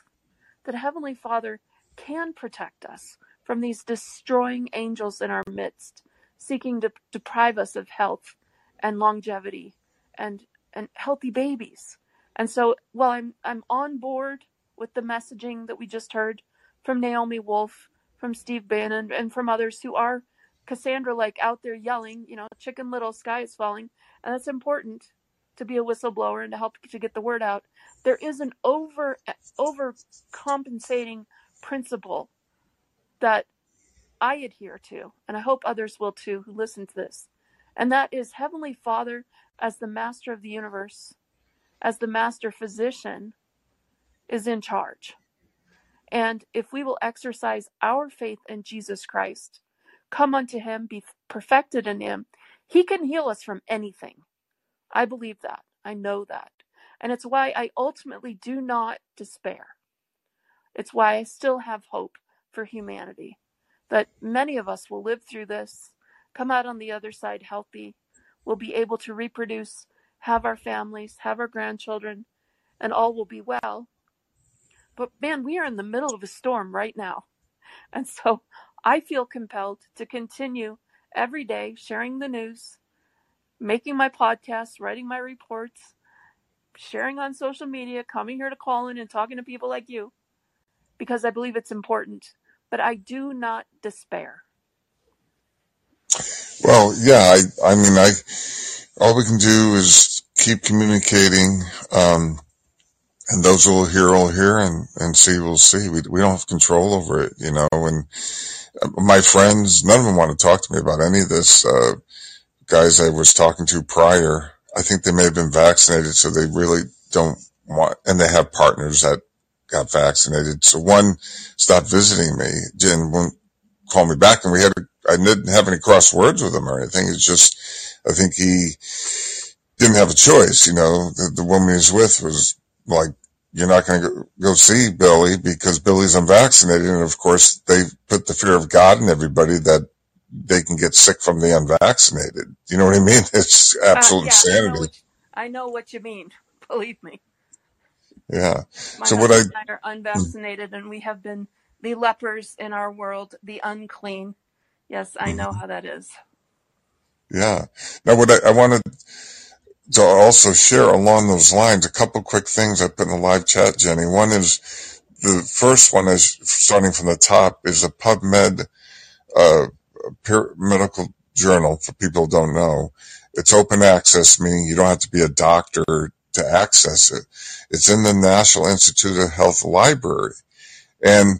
that Heavenly Father can protect us from these destroying angels in our midst, seeking to deprive us of health and longevity and, and healthy babies. And so while I'm I'm on board with the messaging that we just heard from Naomi Wolf, from Steve Bannon, and from others who are Cassandra like out there yelling, you know, chicken little sky is falling, and that's important to be a whistleblower and to help to get the word out. There is an over overcompensating principle that I adhere to, and I hope others will too who listen to this. And that is Heavenly Father as the master of the universe, as the master physician, is in charge. And if we will exercise our faith in Jesus Christ, come unto him, be perfected in him, he can heal us from anything. I believe that. I know that. And it's why I ultimately do not despair. It's why I still have hope for humanity. That many of us will live through this, come out on the other side healthy, will be able to reproduce, have our families, have our grandchildren, and all will be well. But man, we are in the middle of a storm right now. And [laughs] so I feel compelled to continue every day sharing the news, making my podcasts, writing my reports, sharing on social media, coming here to call in and talking to people like you because I believe it's important. But I do not despair. Well, yeah, I, I mean, I, all we can do is keep communicating. Um, and those will hear will hear and, and see will see. We, we don't have control over it, you know, and uh, my friends, none of them want to talk to me about any of this. Uh, guys I was talking to prior, I think they may have been vaccinated, so they really don't want, and they have partners that got vaccinated. So one stopped visiting me and won't call me back, and we had, I didn't have any cross words with him or anything. It's just, I think he didn't have a choice, you know, the, the woman he's with was like, you're not going to go see Billy because Billy's unvaccinated. And of course, they put the fear of God in everybody that they can get sick from the unvaccinated. You know what I mean? [laughs] It's absolute uh, yeah, insanity. I know, what, I know, what you mean. [laughs] Believe me. Yeah. My so what I, and I are unvaccinated, and we have been the lepers in our world, the unclean. Yes, I know mm-hmm. how that is. Yeah. Now, what I, I wanted to also share along those lines a couple quick things I put in the live chat, Jenny. One is the first one is starting from the top is a PubMed uh, medical journal for people who don't know. It's open access, meaning you don't have to be a doctor to access it. It's in the National Institute of Health Library. And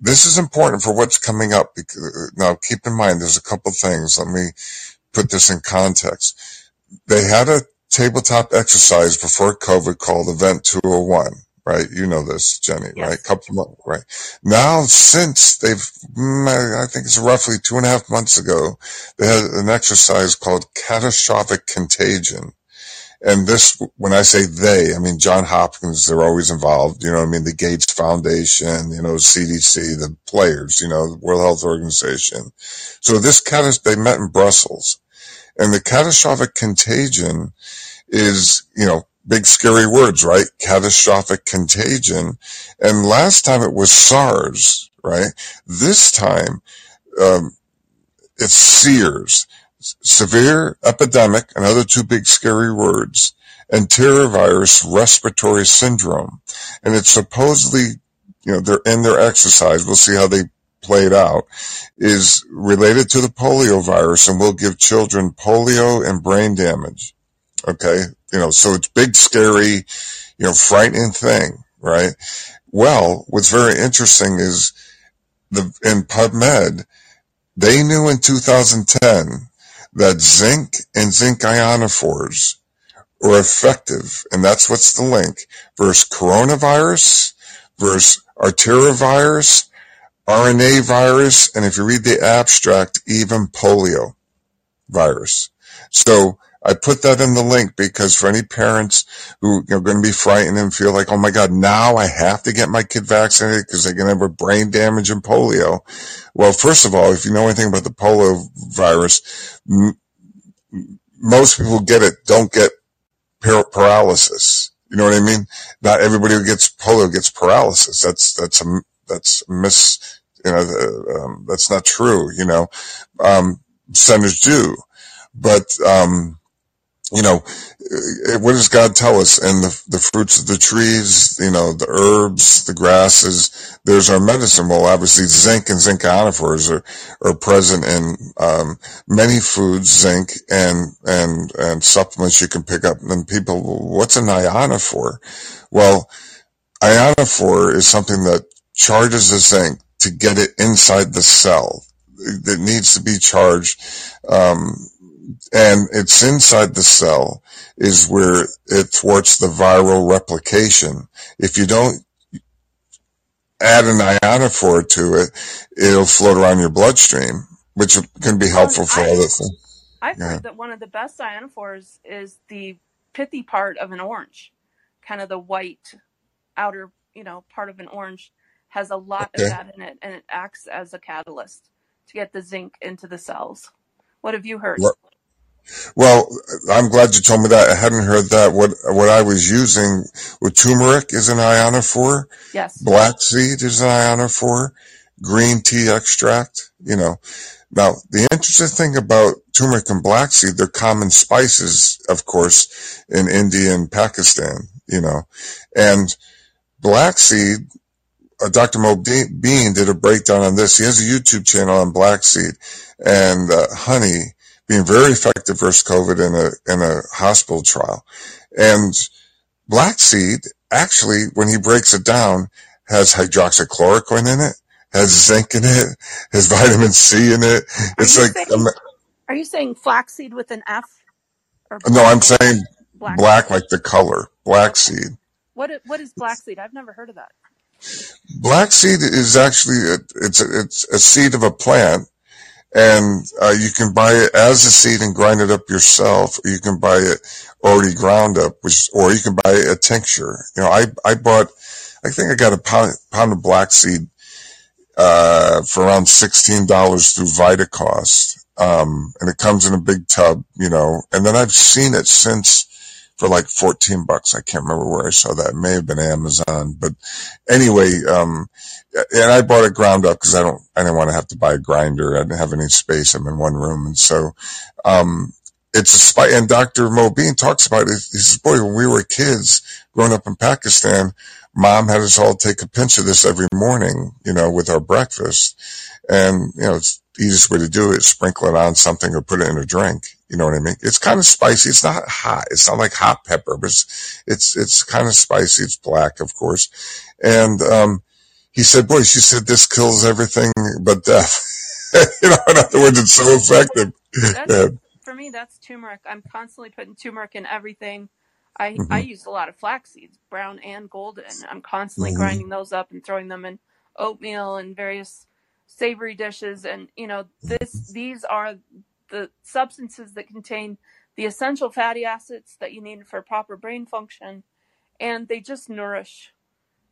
this is important for what's coming up. Now, keep in mind, there's a couple things. Let me put this in context. They had a tabletop exercise before COVID called Event 201 right? You know this, Jenny, yes. right? Couple months, right? Now, since they've, mm, I think it's roughly two and a half months ago, they had an exercise called catastrophic contagion. And this, when I say they, I mean John Hopkins, they're always involved. You know I mean? The Gates Foundation, you know, CDC, the players, you know, the World Health Organization. So this catas, they met in Brussels. And the catastrophic contagion is, you know, big scary words, right? Catastrophic contagion. And last time it was SARS, right? This time, um, it's SEERS, severe epidemic, another two big scary words, enterovirus respiratory syndrome. And it's supposedly, you know, they're in their exercise. We'll see how they play it out is related to the polio virus and will give children polio and brain damage. Okay. You know, so it's big, scary, you know, frightening thing, right? Well, what's very interesting is the, in PubMed, they knew in 2010 that zinc and zinc ionophores were effective, and that's what's the link, versus coronavirus, versus arterivirus, RNA virus, and if you read the abstract, even polio virus. So I put that in the link because for any parents who are going to be frightened and feel like, oh my God, now I have to get my kid vaccinated because they're going to have brain damage and polio. Well, first of all, if you know anything about the polio virus, m- most people get it don't get par- paralysis. You know what I mean? Not everybody who gets polio gets paralysis. That's that's a that's a mis you know um, that's not true. You know, um, centers do, but um, you know, uh, what does God tell us? And the, the fruits of the trees, you know, the herbs, the grasses, there's our medicine. Well, obviously zinc and zinc ionophores are, are present in, um, many foods, zinc and, and, and supplements you can pick up. And people, what's an ionophore? Well, ionophore is something that charges the zinc to get it inside the cell. It needs to be charged, um, and it's inside the cell is where it thwarts the viral replication. If you don't add an ionophore to it, it'll float around your bloodstream, which can be helpful for other things. I've heard that one of the best ionophores is the pithy part of an orange, kind of the white outer, you know, part of an orange has a lot okay. of that in it, and it acts as a catalyst to get the zinc into the cells. What have you heard? Well, I'm glad you told me that. I hadn't heard that. What what I was using with turmeric is an ionophore. Yes. Black seed is an ionophore. Green tea extract. You know. Now, the interesting thing about turmeric and black seed, they're common spices, of course, in India and Pakistan. You know, and black seed. Uh, Dr. Mobeen did a breakdown on this. He has a YouTube channel on black seed and uh, honey being very effective versus COVID in a, in a hospital trial. And black seed actually, when he breaks it down, has hydroxychloroquine in it, has zinc in it, has vitamin C in it. It's like, saying, um, are you saying flaxseed with an F? no, I'm saying black, black like the color, black seed. What what is black seed? I've never heard of that. Black seed is actually a, it's a, it's a seed of a plant and uh, you can buy it as a seed and grind it up yourself. Or you can buy it already ground up, which, or you can buy a tincture. You know, I I bought, I think I got a pound, pound of black seed uh, for around sixteen dollars through Vitacost, um, and it comes in a big tub. You know, and then I've seen it since for like 14 bucks. I can't remember where I saw that. It may have been Amazon, but anyway, um, and I bought it ground up because I don't, I didn't want to have to buy a grinder. I didn't have any space. I'm in one room. And so, um, it's a spice. And Dr. Mobeen talks about it. He says, boy, when we were kids growing up in Pakistan, mom had us all take a pinch of this every morning, you know, with our breakfast. And, you know, it's the easiest way to do it is sprinkle it on something or put it in a drink. You know what I mean? It's kind of spicy. It's not hot. It's not like hot pepper, but it's, it's, it's kind of spicy. It's black, of course. And, um, he said, boy, she said this kills everything but death. [laughs] you know, in other words, it's so effective. Yeah. For me, that's turmeric. I'm constantly putting turmeric in everything. I, mm-hmm. I use a lot of flax seeds, brown and golden. I'm constantly mm-hmm. grinding those up and throwing them in oatmeal and various savory dishes. And, you know, this, these are the substances that contain the essential fatty acids that you need for proper brain function, and they just nourish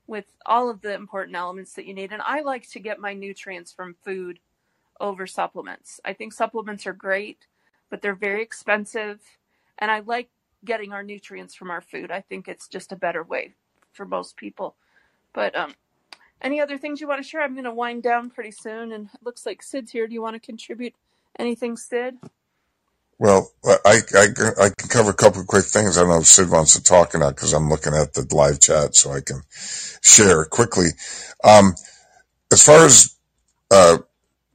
with all of the important elements that you need. And I like to get my nutrients from food over supplements. I think supplements are great, but they're very expensive. And I like getting our nutrients from our food. I think it's just a better way for most people. But um, any other things you want to share? I'm going to wind down pretty soon, and it looks like Sid's here. Do you want to contribute anything, Sid? Well, I, I, I can cover a couple of quick things. I don't know if Sid wants to talk or not because I'm looking at the live chat so I can share quickly. Um, as far as uh,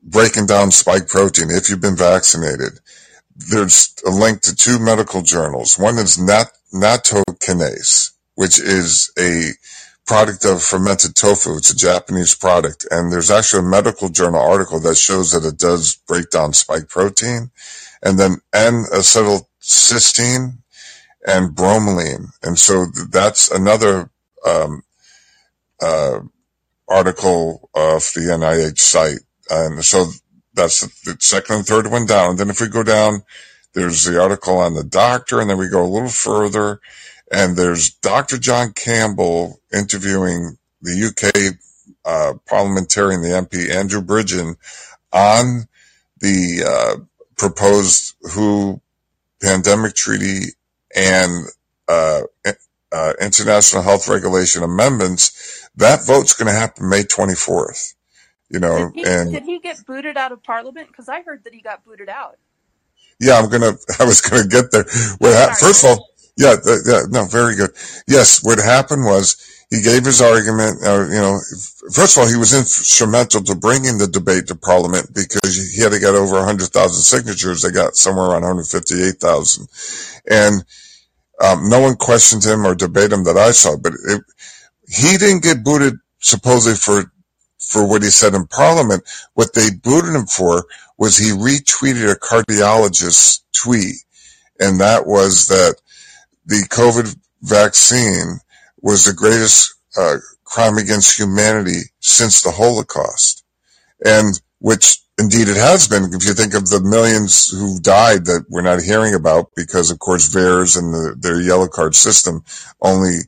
breaking down spike protein, if you've been vaccinated, there's a link to two medical journals. One is nat- nattokinase, which is a product of fermented tofu. It's a Japanese product. And there's actually a medical journal article that shows that it does break down spike protein. And then N-acetylcysteine and bromelain. And so that's another um, uh, article of the NIH site. And so that's the second and third one down. And Then if we go down, there's the article on the doctor, and then we go a little further, and there's Dr. John Campbell interviewing the UK uh, parliamentarian, the MP Andrew Bridgen, on the uh, proposed WHO pandemic treaty and uh, uh, international health regulation amendments. That vote's going to happen May 24th. You know, Did he, and did he get booted out of Parliament? Because I heard that he got booted out. Yeah, I'm gonna. [laughs] I was gonna get there. First of all, yeah, th- no, very good. Yes, what happened was he gave his argument. Uh, you know, first of all, he was instrumental to bringing the debate to Parliament because he had to get over 100,000 signatures. They got somewhere around 158,000, and um, no one questioned him or debated him that I saw. But it, he didn't get booted supposedly for for what he said in Parliament. What they booted him for was he retweeted a cardiologist's tweet, and that was that the COVID vaccine was the greatest uh, crime against humanity since the Holocaust, and which indeed it has been. If you think of the millions who died that we're not hearing about because, of course, VAERS and the, their yellow card system only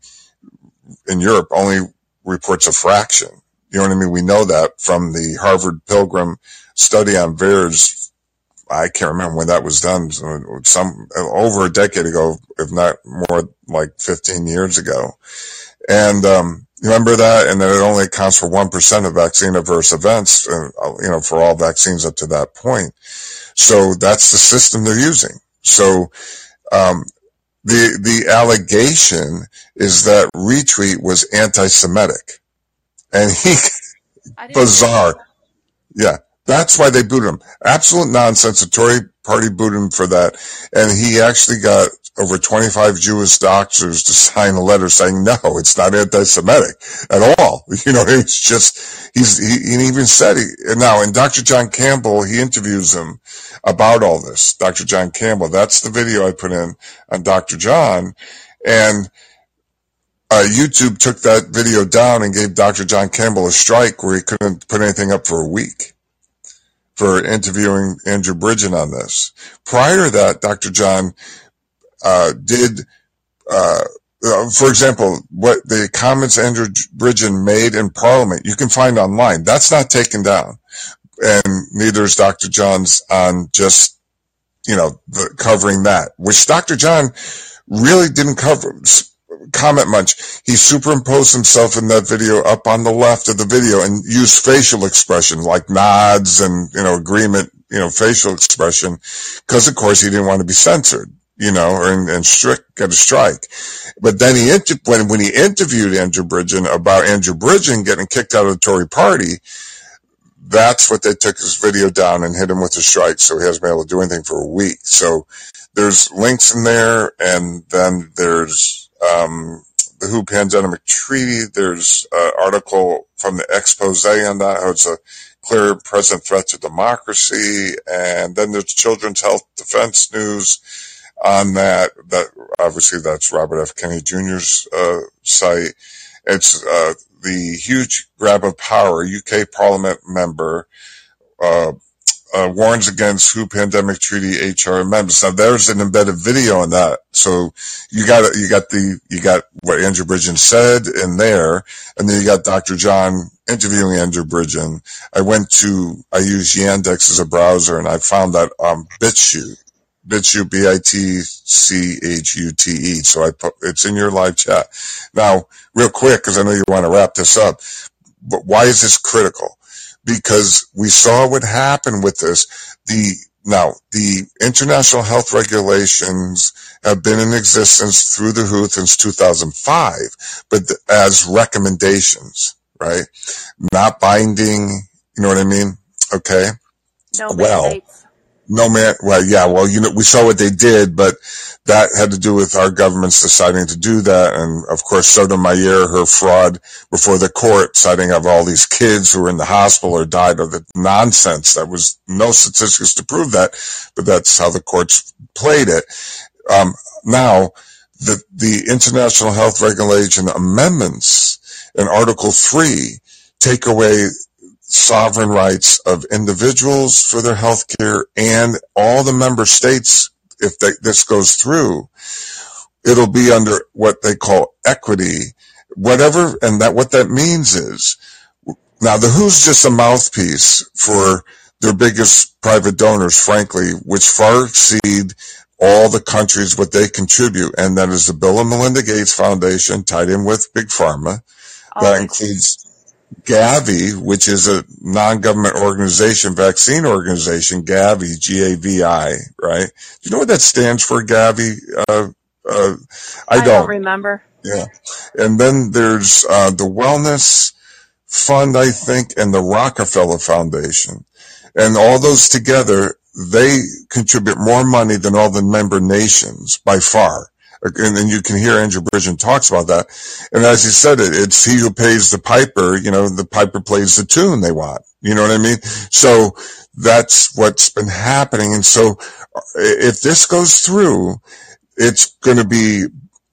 in Europe only reports a fraction. You know what I mean? We know that from the Harvard Pilgrim study on VAERS. I can't remember when that was done. Some over a decade ago, if not more, like 15 years ago. And um, remember that, and that it only accounts for one percent of vaccine adverse events. Uh, you know, for all vaccines up to that point. So that's the system they're using. So um, the the allegation is that retweet was anti-Semitic, and he [laughs] bizarre. Yeah, that's why they booted him. Absolute nonsense. The Tory party booted him for that, and he actually got over 25 Jewish doctors to [laughs] sign a letter saying, no, it's not anti-Semitic at all. [laughs] You know, it's just, he's, he, he even said he, now, and Dr. John Campbell, he interviews him about all this. Dr. John Campbell, that's the video I put in on Dr. John. And, uh, YouTube took that video down and gave Dr. John Campbell a strike where he couldn't put anything up for a week for interviewing Andrew Bridgen on this. Prior to that, Dr. John uh, did, uh, uh, for example, what the comments Andrew Bridgen made in Parliament, you can find online. That's not taken down, and neither is Dr. John's on just you know the, covering that, which Dr. John really didn't cover comment much. He superimposed himself in that video up on the left of the video and used facial expression like nods and you know agreement, you know facial expression, because of course he didn't want to be censored you know, or and, and strict get a strike. But then he inter- when when he interviewed Andrew Bridgen about Andrew Bridgen getting kicked out of the Tory party, that's what they took his video down and hit him with a strike, so he hasn't been able to do anything for a week. So there's links in there, and then there's um, the WHO pandemic treaty. There's an article from the expose on that, how it's a clear present threat to democracy, and then there's Children's Health Defense News on that. That obviously that's Robert F. Kennedy Jr.'s uh, site. It's uh, the huge grab of power. UK Parliament member uh, uh, warns against WHO pandemic treaty HR amendments. Now there's an embedded video on that. So you got you got the you got what Andrew Bridgen said in there, and then you got Dr. John interviewing Andrew Bridgen. I went to I use Yandex as a browser, and I found that um BitChute. BitChute, B-I-T-C-H-U-T-E. So I put, it's in your live chat. Now, real quick, because I know you want to wrap this up, but why is this critical? Because we saw what happened with this. The now the international health regulations have been in existence through the WHO since 2005, but th- as recommendations, right? Not binding. You know what I mean? Okay. No Well, mandates. no man. Well, yeah. Well, you know, we saw what they did, but that had to do with our governments deciding to do that, and of course, Sotomayor, her fraud before the court, citing of all these kids who were in the hospital or died of the nonsense. That was no statistics to prove that, but that's how the courts played it. Um, now, the the international health regulation amendments in Article Three take away sovereign rights of individuals for their health care and all the member states if they, this goes through it'll be under what they call equity. Whatever and that what that means is now the who's just a mouthpiece for their biggest private donors frankly which far exceed all the countries what they contribute. And that is the bill and melinda gates foundation tied in with big pharma. That Always. includes Gavi, which is a non-government organization, vaccine organization, Gavi, G-A-V-I, right? Do you know what that stands for, Gavi? Uh, uh, I I don't don't. remember. Yeah. And then there's, uh, the Wellness Fund, I think, and the Rockefeller Foundation. And all those together, they contribute more money than all the member nations by far. And then you can hear Andrew Bridgen talks about that. And as he said it, it's he who pays the piper, you know, the piper plays the tune they want. You know what I mean? So that's what's been happening. And so uh, if this goes through, it's going to be,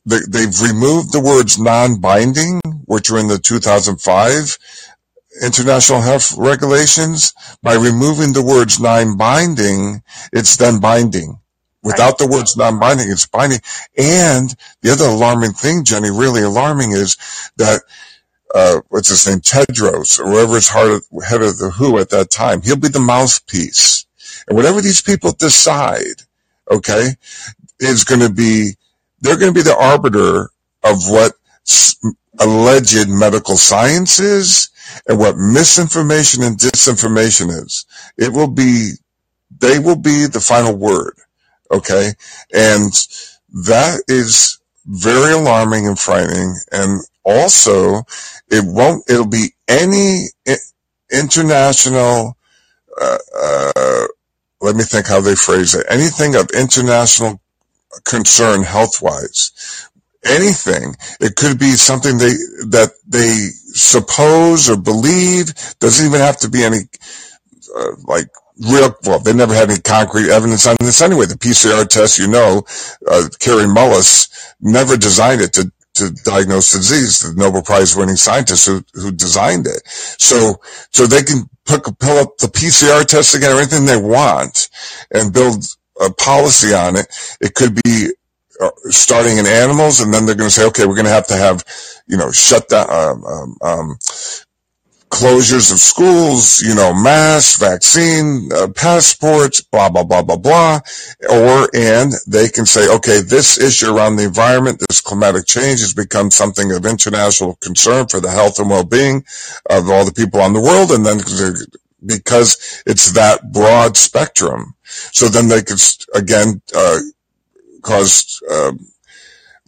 they, they've removed the words non-binding, which were in the 2005 international health regulations. By removing the words non-binding, it's then binding. Without the words non-binding, it's binding. And the other alarming thing, Jenny, really alarming is that, uh, what's his name, Tedros, or whoever's head of, head of the WHO at that time, he'll be the mouthpiece. And whatever these people decide, okay, is going to be, they're going to be the arbiter of what s- alleged medical science is and what misinformation and disinformation is. It will be, they will be the final word. Okay. And that is very alarming and frightening. And also it won't, it'll be any international, uh, uh, let me think how they phrase it. Anything of international concern health wise. Anything. It could be something they, that they suppose or believe. Doesn't even have to be any, uh, like real, well, they never had any concrete evidence on this anyway. The PCR test, you know, uh, Kary Mullis never designed it to, to diagnose disease, the Nobel Prize winning scientist who, who designed it. So, so they can put, pull up the PCR test again or anything they want and build a policy on it. It could be uh, starting in animals and then they're going to say, okay, we're going to have to have, you know, shut down, um, um, um, closures of schools, you know, mass, vaccine, uh, passports, blah, blah, blah, blah, blah. Or, and they can say, okay, this issue around the environment, this climatic change has become something of international concern for the health and well-being of all the people on the world. And then because it's that broad spectrum. So then they could, again, uh, cause, uh,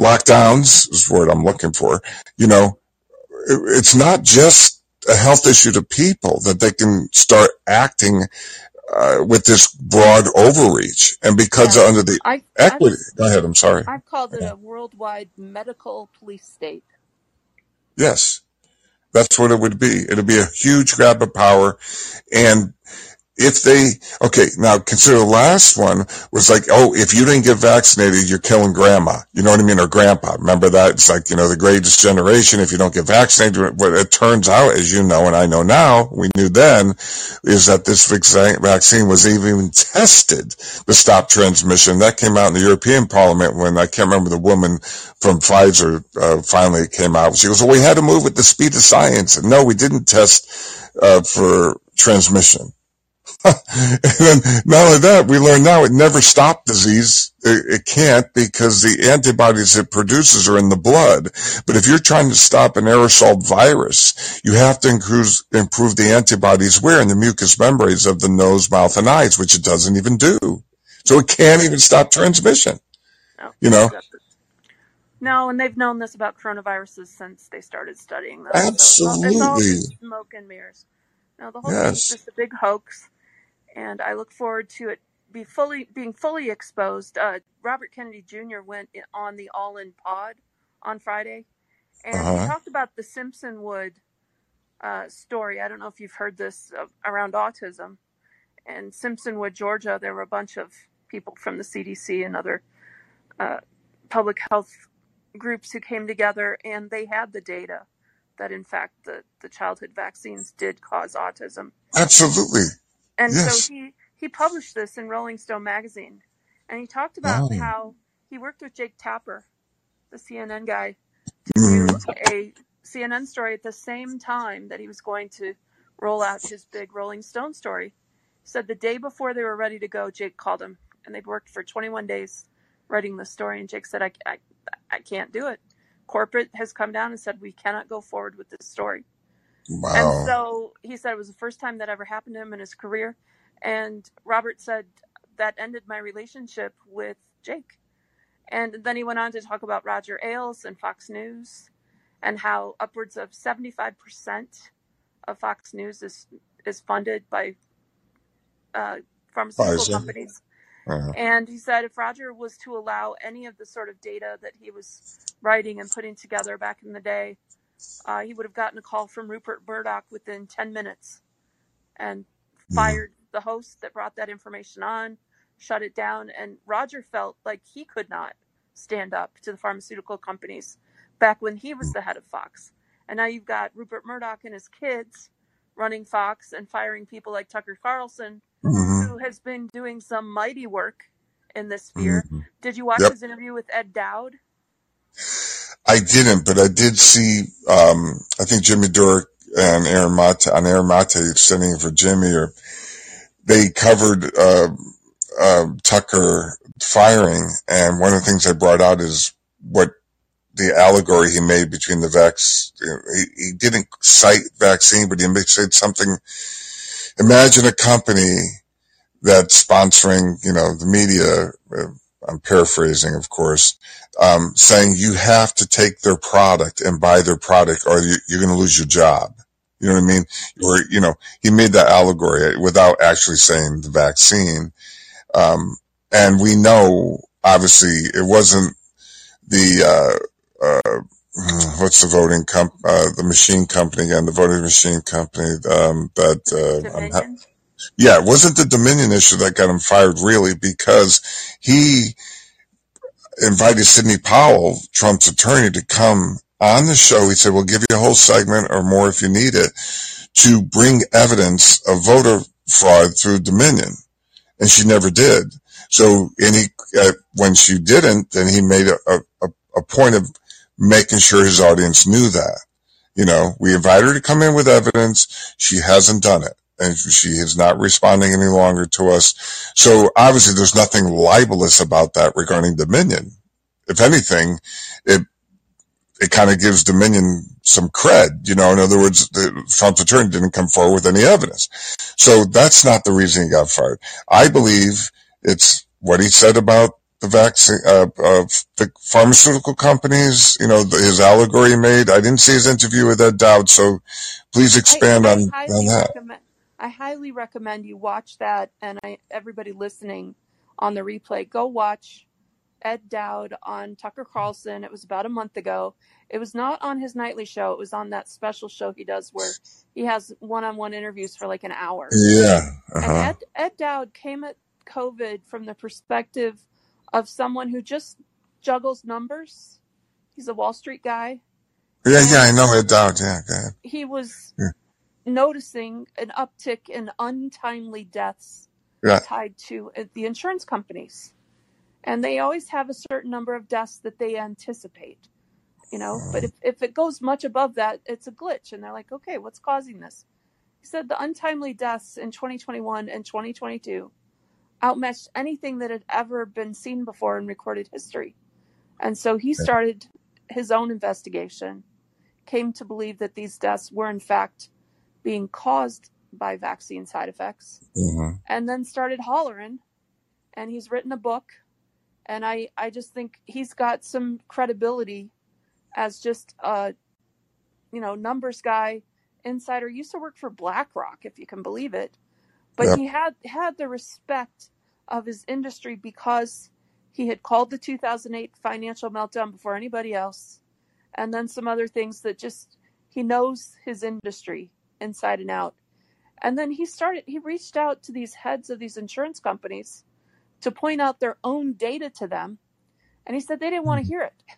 lockdowns is the word I'm looking for. You know, it, it's not just a health issue to people that they can start acting uh, with this broad overreach. And because Yeah, under the I, I've equity go ahead i'm sorry. I've called it a worldwide medical police state. yes. That's what it would be. It'd be a huge grab of power. And if they okay now consider the last one was like oh if you didn't get vaccinated you're killing grandma. You know what i mean? Or grandpa. Remember that? It's like you know the greatest generation if you don't get vaccinated what it turns out as you know and i know now we knew then is that this vaccine was even tested to stop transmission. That came out in the european parliament when i can't remember the woman from pfizer uh, finally came out. She goes well we had to move with the speed of science. And no we didn't test uh, for transmission [laughs] and then not only that, we learn now it never stopped disease. It, it, can't because the antibodies it produces are in the blood. But if you're trying to stop an aerosol virus, you have to improve, improve the antibodies where? In the mucous membranes of the nose, mouth, and eyes, which it doesn't even do. So it can't even stop transmission. No. You know? No, and they've known this about coronaviruses since they started studying them. Absolutely. So it's all smoke and mirrors. No, the whole Yes. thing's just a big hoax and I look forward to it be fully being fully exposed. Uh, Robert Kennedy Jr. went on the All In Pod on Friday, and he Uh-huh. talked about the Simpsonwood uh, story. I don't know if you've heard this uh, around autism. In Simpsonwood, Georgia, there were a bunch of people from the CDC and other uh, public health groups who came together, and they had the data that, in fact, the, the childhood vaccines did cause autism. Absolutely. And Yes. so he he published this in Rolling Stone magazine, and he talked about Oh. how he worked with Jake Tapper, the CNN guy, to do Mm. a CNN story at the same time that he was going to roll out his big Rolling Stone story. He said the day before they were ready to go, Jake called him, and they'd worked for 21 days writing the story, and Jake said, I, I, I can't do it. Corporate has come down and said we cannot go forward with this story. And Wow. so he said it was the first time that ever happened to him in his career. And Robert said that ended my relationship with Jake. And then he went on to talk about Roger Ailes and Fox News and how upwards of 75% of Fox News is, is funded by uh, pharmaceutical Pfizer. companies. Uh-huh. And he said if Roger was to allow any of the sort of data that he was writing and putting together back in the day, uh, he would have gotten a call from Rupert Murdoch within 10 minutes and fired the host that brought that information on, shut it down. And Roger felt like he could not stand up to the pharmaceutical companies back when he was the head of Fox. And now you've got Rupert Murdoch and his kids running Fox and firing people like Tucker Carlson, Mhm. who has been doing some mighty work in this sphere. Mhm. Did you watch Yep. his interview with Ed Dowd? I didn't, but I did see. Um, I think Jimmy Durick and Aaron Mate on Aaron Mate sitting for Jimmy, or they covered uh, uh, Tucker firing, and one of the things they brought out is what the allegory he made between the vax. He, he didn't cite vaccine, but he said something. Imagine a company that's sponsoring, you know, the media. I'm paraphrasing, of course, um, saying you have to take their product and buy their product or you, you're going to lose your job. You know what I mean? Or, you know, he made that allegory without actually saying the vaccine. Um, and we know, obviously, it wasn't the, uh, uh, what's the voting comp, uh, the machine company again, the voting machine company, um, that, uh? Yeah, it wasn't the Dominion issue that got him fired really because he invited Sidney Powell, Trump's attorney, to come on the show. He said, we'll give you a whole segment or more if you need it to bring evidence of voter fraud through Dominion. And she never did. So, and he, uh, when she didn't, then he made a, a, a point of making sure his audience knew that. You know, we invited her to come in with evidence. She hasn't done it and she is not responding any longer to us. So obviously there's nothing libelous about that regarding Dominion. If anything, it, it kind of gives Dominion some cred, you know, in other words, the, Trump's attorney didn't come forward with any evidence. So that's not the reason he got fired. I believe it's what he said about the vaccine, uh, uh, the pharmaceutical companies, you know, the, his allegory made. I didn't see his interview with Ed Dowd, so please expand I, on, I on highly that. recommend I highly recommend you watch that and I everybody listening on the replay go watch Ed Dowd on Tucker Carlson. It was about a month ago. It was not on his nightly show. It was on that special show he does where he has one-on-one interviews for like an hour. Yeah. And Uh-huh. Ed, Ed Dowd came at COVID from the perspective of someone who just juggles numbers. He's a Wall Street guy. Yeah, yeah, I know Ed Dowd. Yeah, go ahead. He was Yeah. Noticing an uptick in untimely deaths tied to uh, the insurance companies. And they always have a certain number of deaths that they anticipate, you know. But if, if it goes much above that, it's a glitch. And they're like, okay, what's causing this? He said the untimely deaths in 2021 and 2022 outmatched anything that had ever been seen before in recorded history. And so he started his own investigation, came to believe that these deaths were in fact being caused by vaccine side effects, hmm and then started hollering. And he's written a book. And I, I just think he's got some credibility as just a, you know, numbers guy, insider. Used to work for BlackRock, if you can believe it. But Yep. he had had the respect of his industry because he had called the 2008 financial meltdown before anybody else, and then some other things that just he knows his industry inside and out. And then he started. He reached out to these heads of these insurance companies to point out their own data to them, and he said they didn't want to hmm. hear it, [laughs]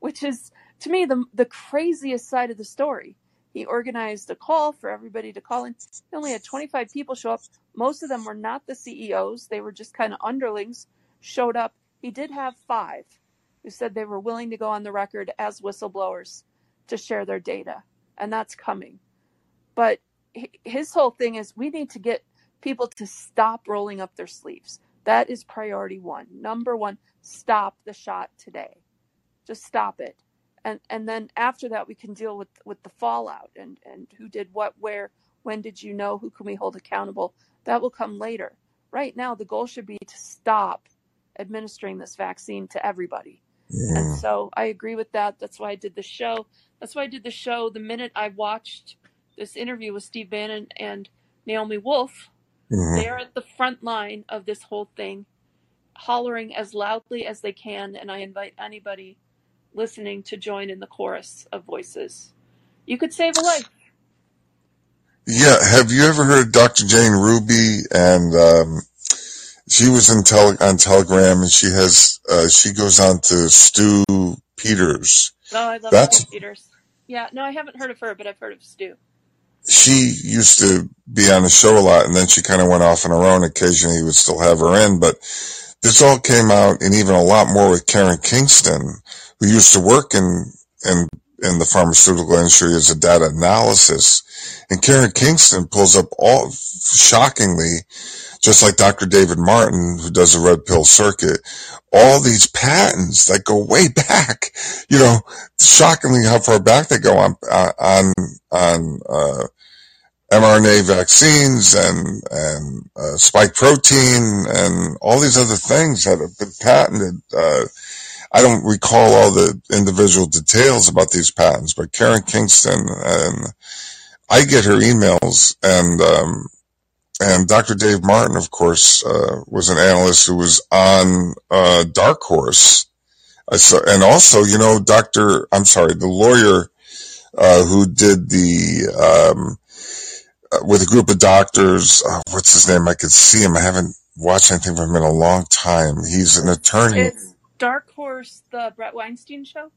which is to me the the craziest side of the story. He organized a call for everybody to call in. He only had 25 people show up. Most of them were not the CEOs. They were just kind of underlings showed up. He did have five who said they were willing to go on the record as whistleblowers to share their data. And that's coming. But his whole thing is we need to get people to stop rolling up their sleeves. That is priority one. Number one, stop the shot today. Just stop it. And and then after that we can deal with with the fallout and and who did what where when did you know who can we hold accountable that will come later right now the goal should be to stop administering this vaccine to everybody and so i agree with that that's why i did the show that's why i did the show the minute i watched this interview with steve bannon and naomi wolf hmm they're at the front line of this whole thing hollering as loudly as they can and i invite anybody listening to join in the chorus of voices you could save a life Yeah. Have you ever heard of Dr. Jane Ruby? And um, she was in tele- on Telegram, and she has uh, she goes on to Stu Peters. oh i love That's stu peters yeah no i haven't heard of her but i've heard of stu she used to be on the show a lot, and then she kind of went off on her own. Occasionally, he would still have her in, but this all came out, and even a lot more with Karen Kingston, who used to work in in in the pharmaceutical industry as a data analysis. And Karen Kingston pulls up all shockingly, just like Dr. David Martin, who does the red pill circuit, all these patents that go way [laughs] back. You know, shockingly how far back they go on on on uh, mRNA vaccines and and uh, spike protein and all these other things that have been patented. Uh, I don't recall all the individual details about these patents, but Karen Kingston and I get her emails and um, and Dr. Dave Martin, of course, uh, was an analyst who was on uh, Dark Horse. I saw, and also, you know, Dr. I'm sorry, the lawyer uh, who did the um, with a group of doctors. Uh, what's his name? I could see him. I haven't watched anything from him in a long time. He's an attorney. it's dark horse the bret weinstein show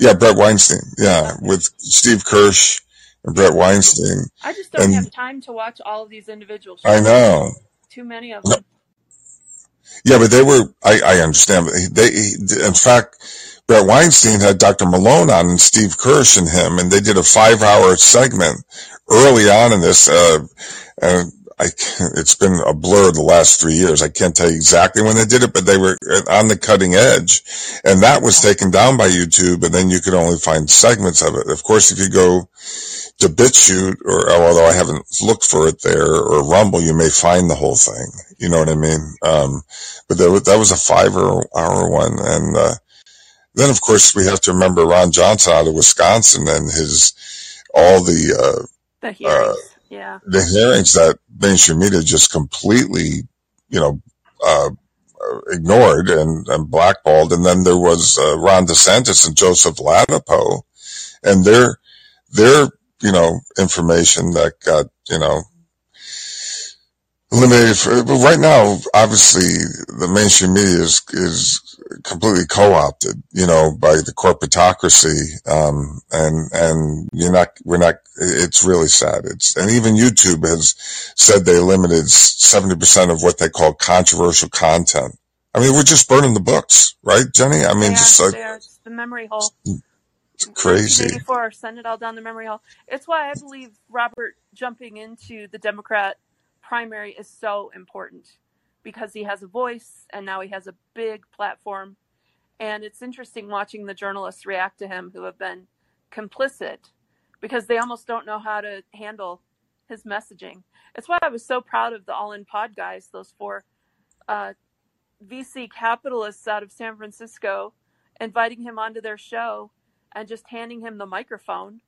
Yeah, Bret Weinstein. Yeah, with Steve Kirsch and Bret Weinstein. i just don't And have time to watch all of these individual I know. too many of No, them yeah, but they were. I, I understand. But they, in fact, Bret Weinstein had Dr. Malone on and Steve Kirsch and him, and they did a five-hour segment early on in this. Uh, and I, it's been a blur the last three years. I can't tell you exactly when they did it, but they were on the cutting edge, and that was taken down by YouTube, and then you could only find segments of it. Of course, if you go to BitChute, or although I haven't looked for it there, or Rumble, you may find the whole thing. You know what I mean? Um, but that was, that was a five hour, hour one, and uh, then of course we have to remember Ron Johnson out of Wisconsin and his all the the uh, uh, hearings yeah the hearings that mainstream media just completely, you know, uh, uh, ignored and, and, blackballed. And then there was uh, Ron DeSantis and Joseph Ladapo, and their their you know information that got you know eliminated. For, but right now, obviously, the mainstream media is is completely co-opted, you know, by the corporatocracy. Um, and, and you're not, we're not, it's really sad. It's, and even YouTube has said they limited 70% of what they call controversial content. I mean, we're just burning the books, right, Jenny? I mean, they just like, they are the memory hole. It's crazy. 1984, send it all down the memory hole. It's why I believe Robert jumping into the Democrat primary is so important because he has a voice and now he has a big platform. And it's interesting watching the journalists react to him who have been complicit because they almost don't know how to handle his messaging. It's why I was so proud of the All In Pod guys, those four uh, VC capitalists out of San Francisco, inviting him onto their show and just handing him the microphone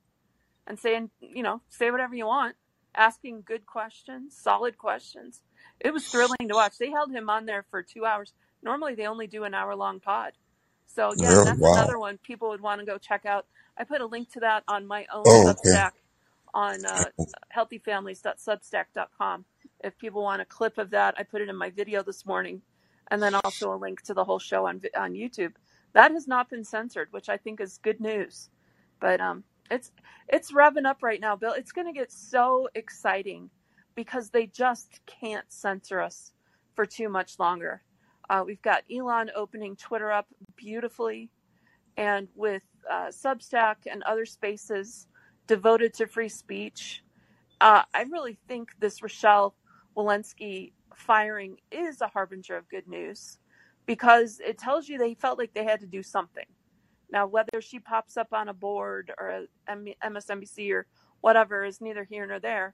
and saying, you know, say whatever you want, asking good questions, solid questions it was thrilling to watch. They held him on there for two hours. Normally, they only do an hour long pod. So yeah, Really? that's Wow. another one people would want to go check out. I put a link to that on my own Oh, okay. Substack on uh, healthyfamilies.substack.com. If people want a clip of that, I put it in my video this morning, and then also a link to the whole show on on YouTube. That has not been censored, which I think is good news. But um, it's it's revving up right now, Bill. It's going to get so exciting because they just can't censor us for too much longer. Uh, we've got Elon opening Twitter up beautifully, and with uh, Substack and other spaces devoted to free speech. Uh, I really think this Rochelle Walensky firing is a harbinger of good news because it tells you they felt like they had to do something. Now, whether she pops up on a board or MSNBC or whatever is neither here nor there,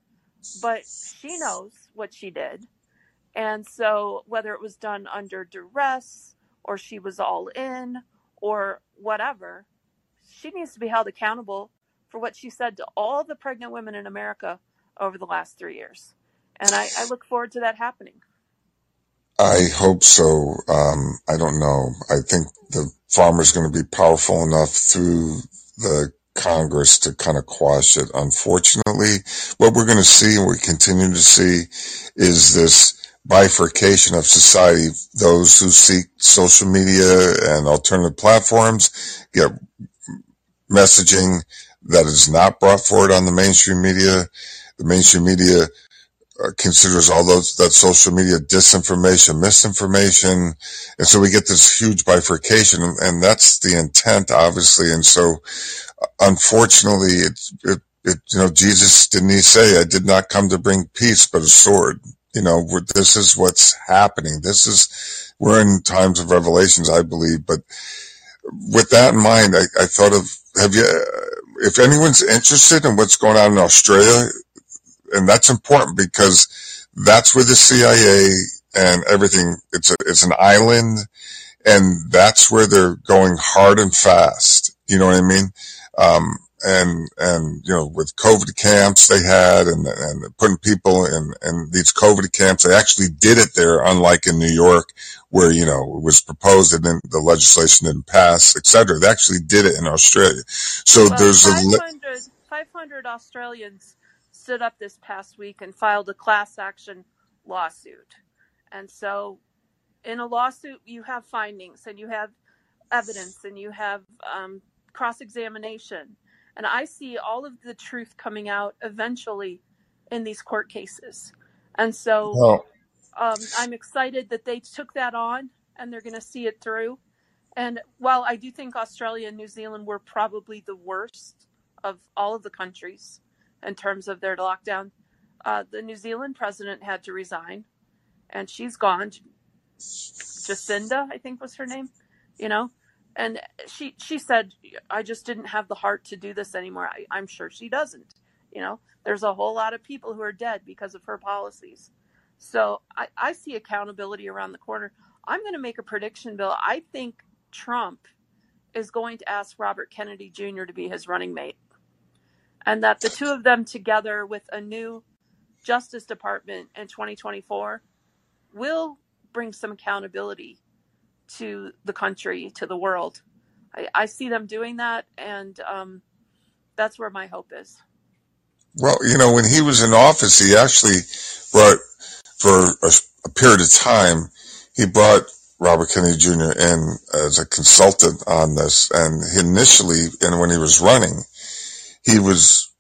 but she knows what she did. And so, whether it was done under duress or she was all in or whatever, she needs to be held accountable for what she said to all the pregnant women in America over the last three years. And I, I look forward to that happening. I hope so. Um, I don't know. I think the pharma's going to be powerful enough through the Congress to kind of quash it. Unfortunately, what we're going to see and we continue to see is this bifurcation of society. Those who seek social media and alternative platforms get messaging that is not brought forward on the mainstream media. The mainstream media considers all those that social media disinformation, misinformation, and so we get this huge bifurcation, and, that's the intent, obviously. And so, uh, unfortunately, it, it, it, you know, Jesus didn't he say, "I did not come to bring peace, but a sword." You know, this is what's happening. This is we're in times of revelations, I believe. But with that in mind, I, I thought of have you, if anyone's interested in what's going on in Australia, and that's important because that's where the CIA and everything. It's a, it's an island, and that's where they're going hard and fast. You know what I mean? Um, and and you know with COVID camps they had, and and putting people in in these COVID camps, they actually did it there, unlike in New York, where you know it was proposed and then the legislation didn't pass, et cetera. They actually did it in Australia. So Well, there's a li- 500, 500 Australians stood up this past week and filed a class action lawsuit. And so, in a lawsuit, you have findings and you have evidence and you have um, cross examination. And I see all of the truth coming out eventually in these court cases. And so, well, um, I'm excited that they took that on and they're going to see it through. And while I do think Australia and New Zealand were probably the worst of all of the countries in terms of their lockdown, uh, the New Zealand president had to resign, and she's gone. Jacinda, I think was her name, you know, and she she said, "I just didn't have the heart to do this anymore." I, I'm sure she doesn't. You know, there's a whole lot of people who are dead because of her policies. So I, I see accountability around the corner. I'm going to make a prediction, Bill. I think Trump is going to ask Robert Kennedy Jr. to be his running mate, and that the two of them together with a new Justice Department in 2024 will bring some accountability to the country, to the world. I, I see them doing that, and um, that's where my hope is. Well, you know, when he was in office, he actually brought, for a, a period of time, he brought Robert Kennedy Jr. in as a consultant on this. And initially, and when he was running, he was,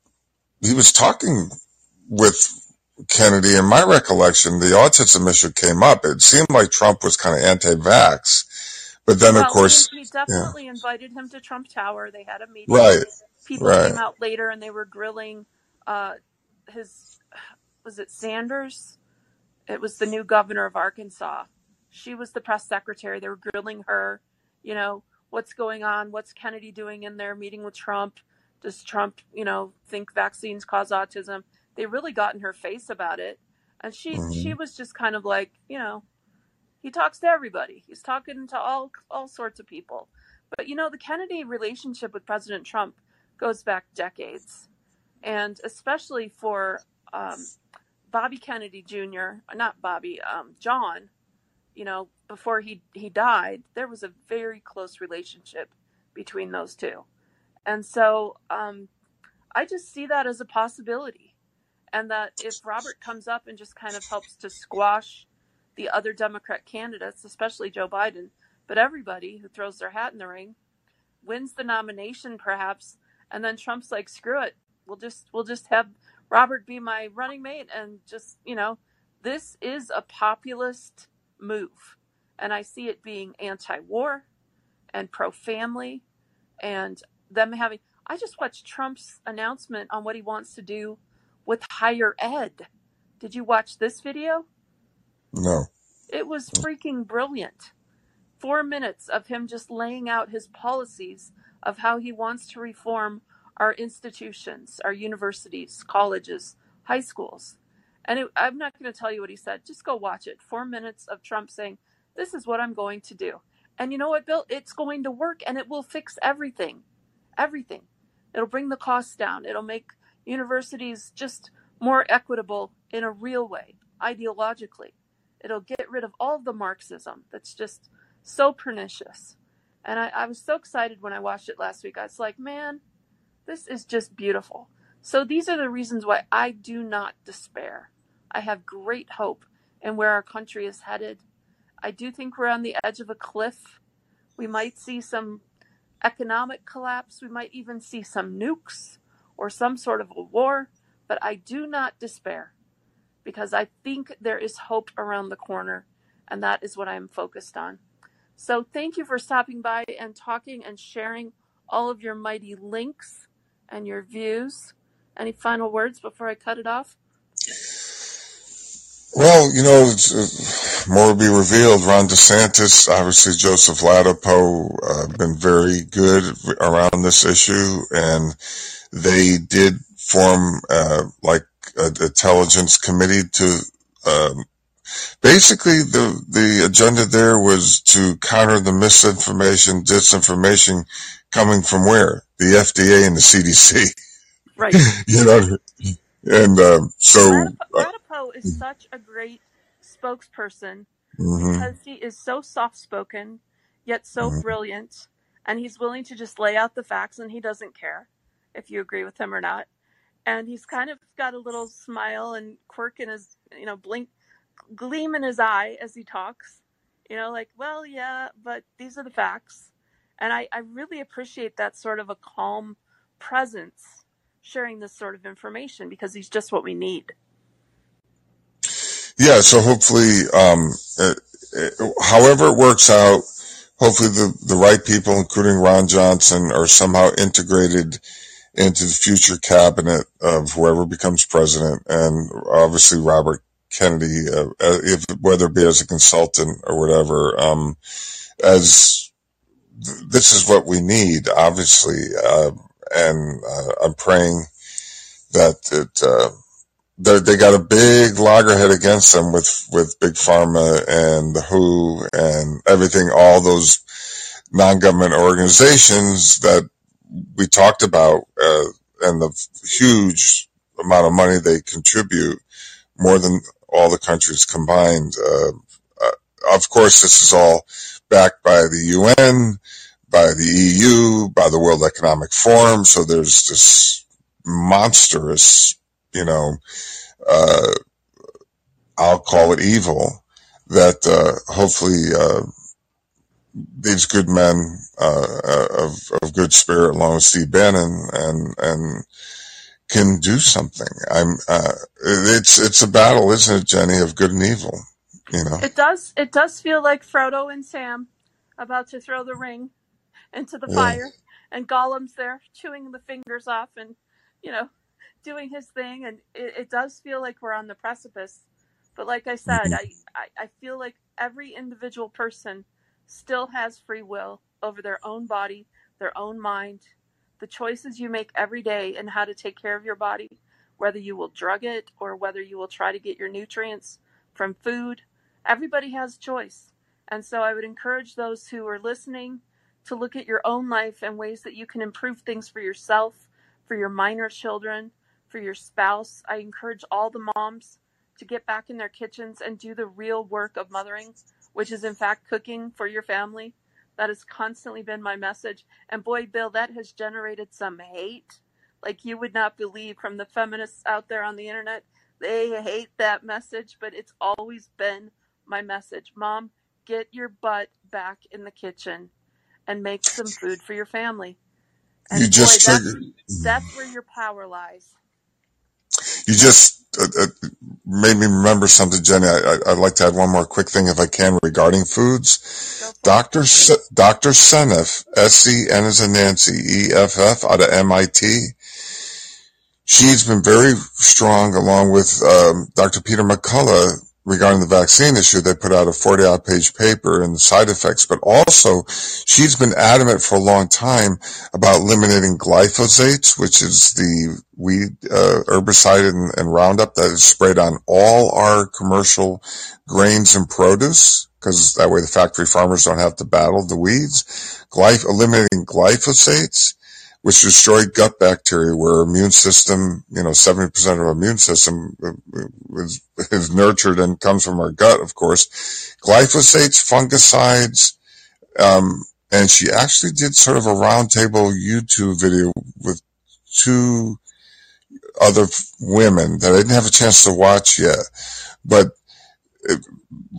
he was talking with Kennedy. In my recollection, the autism issue came up. It seemed like Trump was kind of anti-vax. But then, Well, of course, he, he yeah, definitely invited him to Trump Tower. They had a meeting. right, People right. came out later and they were grilling uh, his, was it Sanders? It was the new governor of Arkansas. She was the press secretary. They were grilling her, you know, what's going on? What's Kennedy doing in there meeting with Trump? Does Trump, you know, think vaccines cause autism? They really got in her face about it. And she she Mhm. was just kind of like, you know, he talks to everybody. He's talking to all all sorts of people. But you know, the Kennedy relationship with President Trump goes back decades, and especially for um, Bobby Kennedy Jr. Not Bobby, um, John. You know, before he he died, there was a very close relationship between those two, and so um, I just see that as a possibility, and that if Robert comes up and just kind of helps to squash the other Democrat candidates, especially Joe Biden, but everybody who throws their hat in the ring, wins the nomination perhaps, and then Trump's like, screw it, we'll just we'll just have Robert be my running mate, and just you know, this is a populist move, and I see it being anti-war and pro-family, and them having. I just watched Trump's announcement on what he wants to do with higher ed. Did you watch this video? No. It was freaking brilliant. Four minutes of him just laying out his policies of how he wants to reform our institutions, our universities, colleges, high schools. And it, I'm not going to tell you what he said. Just go watch it. Four minutes of Trump saying, This is what I'm going to do. And you know what, Bill? It's going to work and it will fix everything. Everything. It'll bring the costs down. It'll make universities just more equitable in a real way, ideologically. It'll get rid of all of the Marxism that's just so pernicious. And I, I was so excited when I watched it last week. I was like, man, this is just beautiful. So these are the reasons why I do not despair. I have great hope in where our country is headed. I do think we're on the edge of a cliff. We might see some economic collapse. We might even see some nukes or some sort of a war. But I do not despair because I think there is hope around the corner, and that is what I'm focused on. So thank you for stopping by and talking and sharing all of your mighty links and your views. Any final words before I cut it off? Well, you know, it's, uh, more will be revealed. Ron DeSantis, obviously Joseph Ladapo, uh, been very good around this issue, and they did form uh, like an intelligence committee to. Um, basically, the the agenda there was to counter the misinformation, disinformation coming from where the FDA and the CDC. Right. [laughs] you know, and um, so. Uh, is such a great spokesperson mhm. because he is so soft spoken, yet so Mhm. brilliant, and he's willing to just lay out the facts and he doesn't care if you agree with him or not. And he's kind of got a little smile and quirk in his, you know, blink, gleam in his eye as he talks. You know, like, well, yeah, but these are the facts. And I, I really appreciate that sort of a calm presence sharing this sort of information because he's just what we need. Yeah, so hopefully, um, uh, uh, however it works out, hopefully the, the right people, including Ron Johnson, are somehow integrated into the future cabinet of whoever becomes president, and obviously Robert Kennedy, uh, uh, if whether it be as a consultant or whatever, um, as th- this is what we need, obviously, uh, and uh, I'm praying that it. They they got a big loggerhead against them with with big pharma and the WHO and everything, all those non-government organizations that we talked about, uh, and the huge amount of money they contribute, more than all the countries combined. Uh, uh, of course, this is all backed by the UN, by the EU, by the World Economic Forum. So there's this monstrous, you know, uh, I'll call it evil that uh, hopefully uh, these good men uh, of, of good spirit, along with Steve Bannon, and and can do something. I'm. Uh, it's it's a battle, isn't it, Jenny, of good and evil? You know. It does. It does feel like Frodo and Sam about to throw the ring into the Yeah. fire, and Gollum's there chewing the fingers off, and you know, doing his thing. And it, it does feel like we're on the precipice. But like I said, Mhm. I, I I feel like every individual person still has free will over their own body, their own mind, the choices you make every day, and how to take care of your body, whether you will drug it or whether you will try to get your nutrients from food. Everybody has choice. And so I would encourage those who are listening to look at your own life and ways that you can improve things for yourself, for your minor children, for your spouse. I encourage all the moms to get back in their kitchens and do the real work of mothering, which is in fact cooking for your family. That has constantly been my message. And boy, Bill, that has generated some hate like you would not believe from the feminists out there on the internet. They hate that message, but it's always been my message. Mom, get your butt back in the kitchen and make some food for your family. And You boy, just that's, triggered. that's where your power lies. You just uh, uh, made me remember something, Jenny. I, I'd like to add one more quick thing, if I can, regarding foods. Dr. S- Dr. Seneff, S-E-N as in Nancy, E-F-F, out of MIT. She's been very strong, along with um, Dr. Peter McCullough, regarding the vaccine issue. They put out a 40-odd page paper and the side effects, but also she's been adamant for a long time about eliminating glyphosates, which is the weed uh, herbicide and, and Roundup that is sprayed on all our commercial grains and produce, because that way the factory farmers don't have to battle the weeds. Glyph- eliminating glyphosates, which destroy gut bacteria, where our immune system, you know, 70% of our immune system uh, is, is nurtured and comes from our gut, of course. Glyphosates, fungicides, um, and she actually did sort of a roundtable YouTube video with two other women that I didn't have a chance to watch yet. But, uh,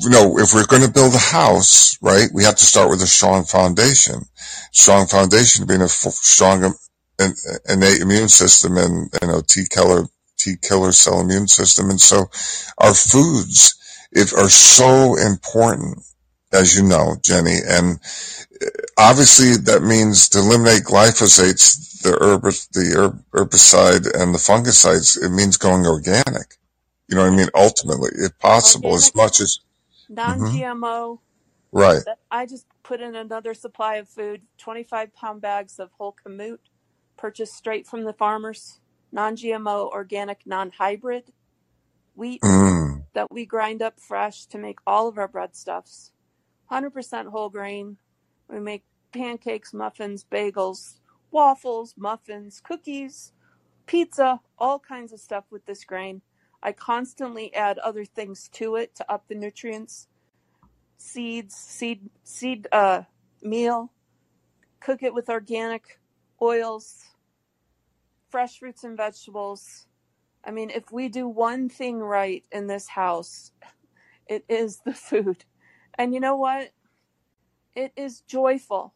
you know, if we're going to build a house, right, we have to start with a strong foundation. Strong foundation being a f- strong in- innate immune system and, you know, T killer, T killer cell immune system. And so our foods, are so important, as you know, Jenny, and uh, obviously that means to eliminate glyphosates, the herb, the herb, herbicide and the fungicides, it means going organic. You know what I mean? Ultimately, if possible, as much as, non Mhm. GMO. right. I just put in another supply of food, 25 pound bags of whole kamut, purchased straight from the farmers, non GMO, organic, non hybrid wheat Mm. that we grind up fresh to make all of our breadstuffs. 100% whole grain. We make pancakes, muffins, bagels, waffles, muffins, cookies, pizza, all kinds of stuff with this grain. I constantly add other things to it to up the nutrients. Seeds, seed seed uh meal, cook it with organic oils, fresh fruits and vegetables. I mean, if we do one thing right in this house, [laughs] it is the food. And you know what? It is joyful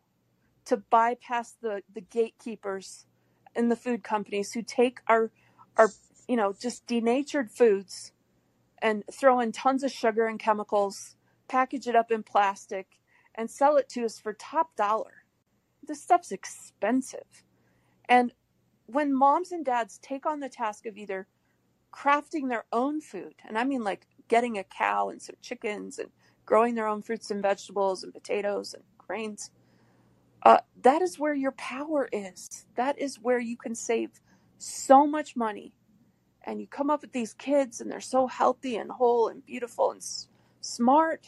to bypass the, the gatekeepers in the food companies who take our our you know just denatured foods and throw in tons of sugar and chemicals, package it up in plastic, and sell it to us for top dollar. This stuff's expensive. And when moms and dads take on the task of either crafting their own food, and I mean like getting a cow and some chickens and growing their own fruits and vegetables and potatoes and grains, uh, that is where your power is. That is where you can save so much money. And you come up with these kids, and they're so healthy and whole and beautiful and s- smart.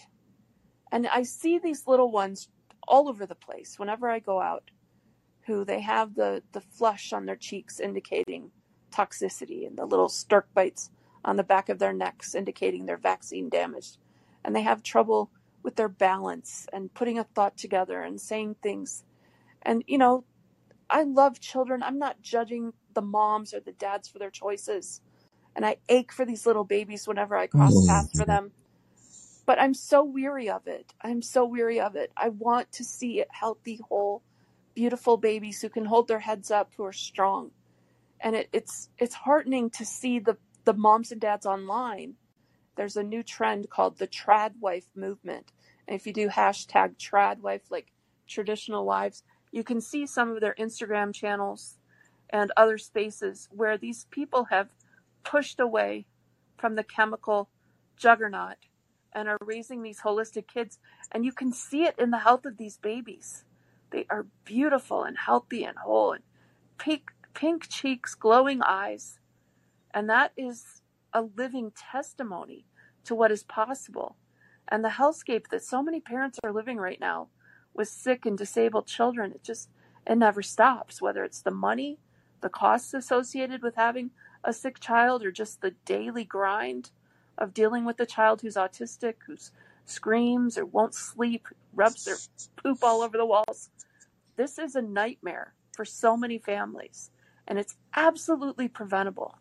And I see these little ones all over the place whenever I go out who they have the, the flush on their cheeks indicating toxicity and the little stork bites on the back of their necks indicating they're vaccine damaged. And they have trouble with their balance and putting a thought together and saying things. And, you know, I love children. I'm not judging the moms or the dads for their choices. And I ache for these little babies whenever I cross mm-hmm. paths for them. But I'm so weary of it. I'm so weary of it. I want to see healthy, whole, beautiful babies who can hold their heads up, who are strong. And it, it's it's heartening to see the the moms and dads online. There's a new trend called the trad wife movement. And if you do hashtag trad wife, like traditional wives, you can see some of their Instagram channels and other spaces where these people have pushed away from the chemical juggernaut and are raising these holistic kids. And you can see it in the health of these babies. They are beautiful and healthy and whole and pink, pink cheeks, glowing eyes. And that is a living testimony to what is possible. And the hellscape that so many parents are living right now with sick and disabled children, it just it never stops, whether it's the money, the costs associated with having a sick child, or just the daily grind of dealing with a child who's autistic, who screams or won't sleep, rubs their poop all over the walls. This is a nightmare for so many families, and it's absolutely preventable.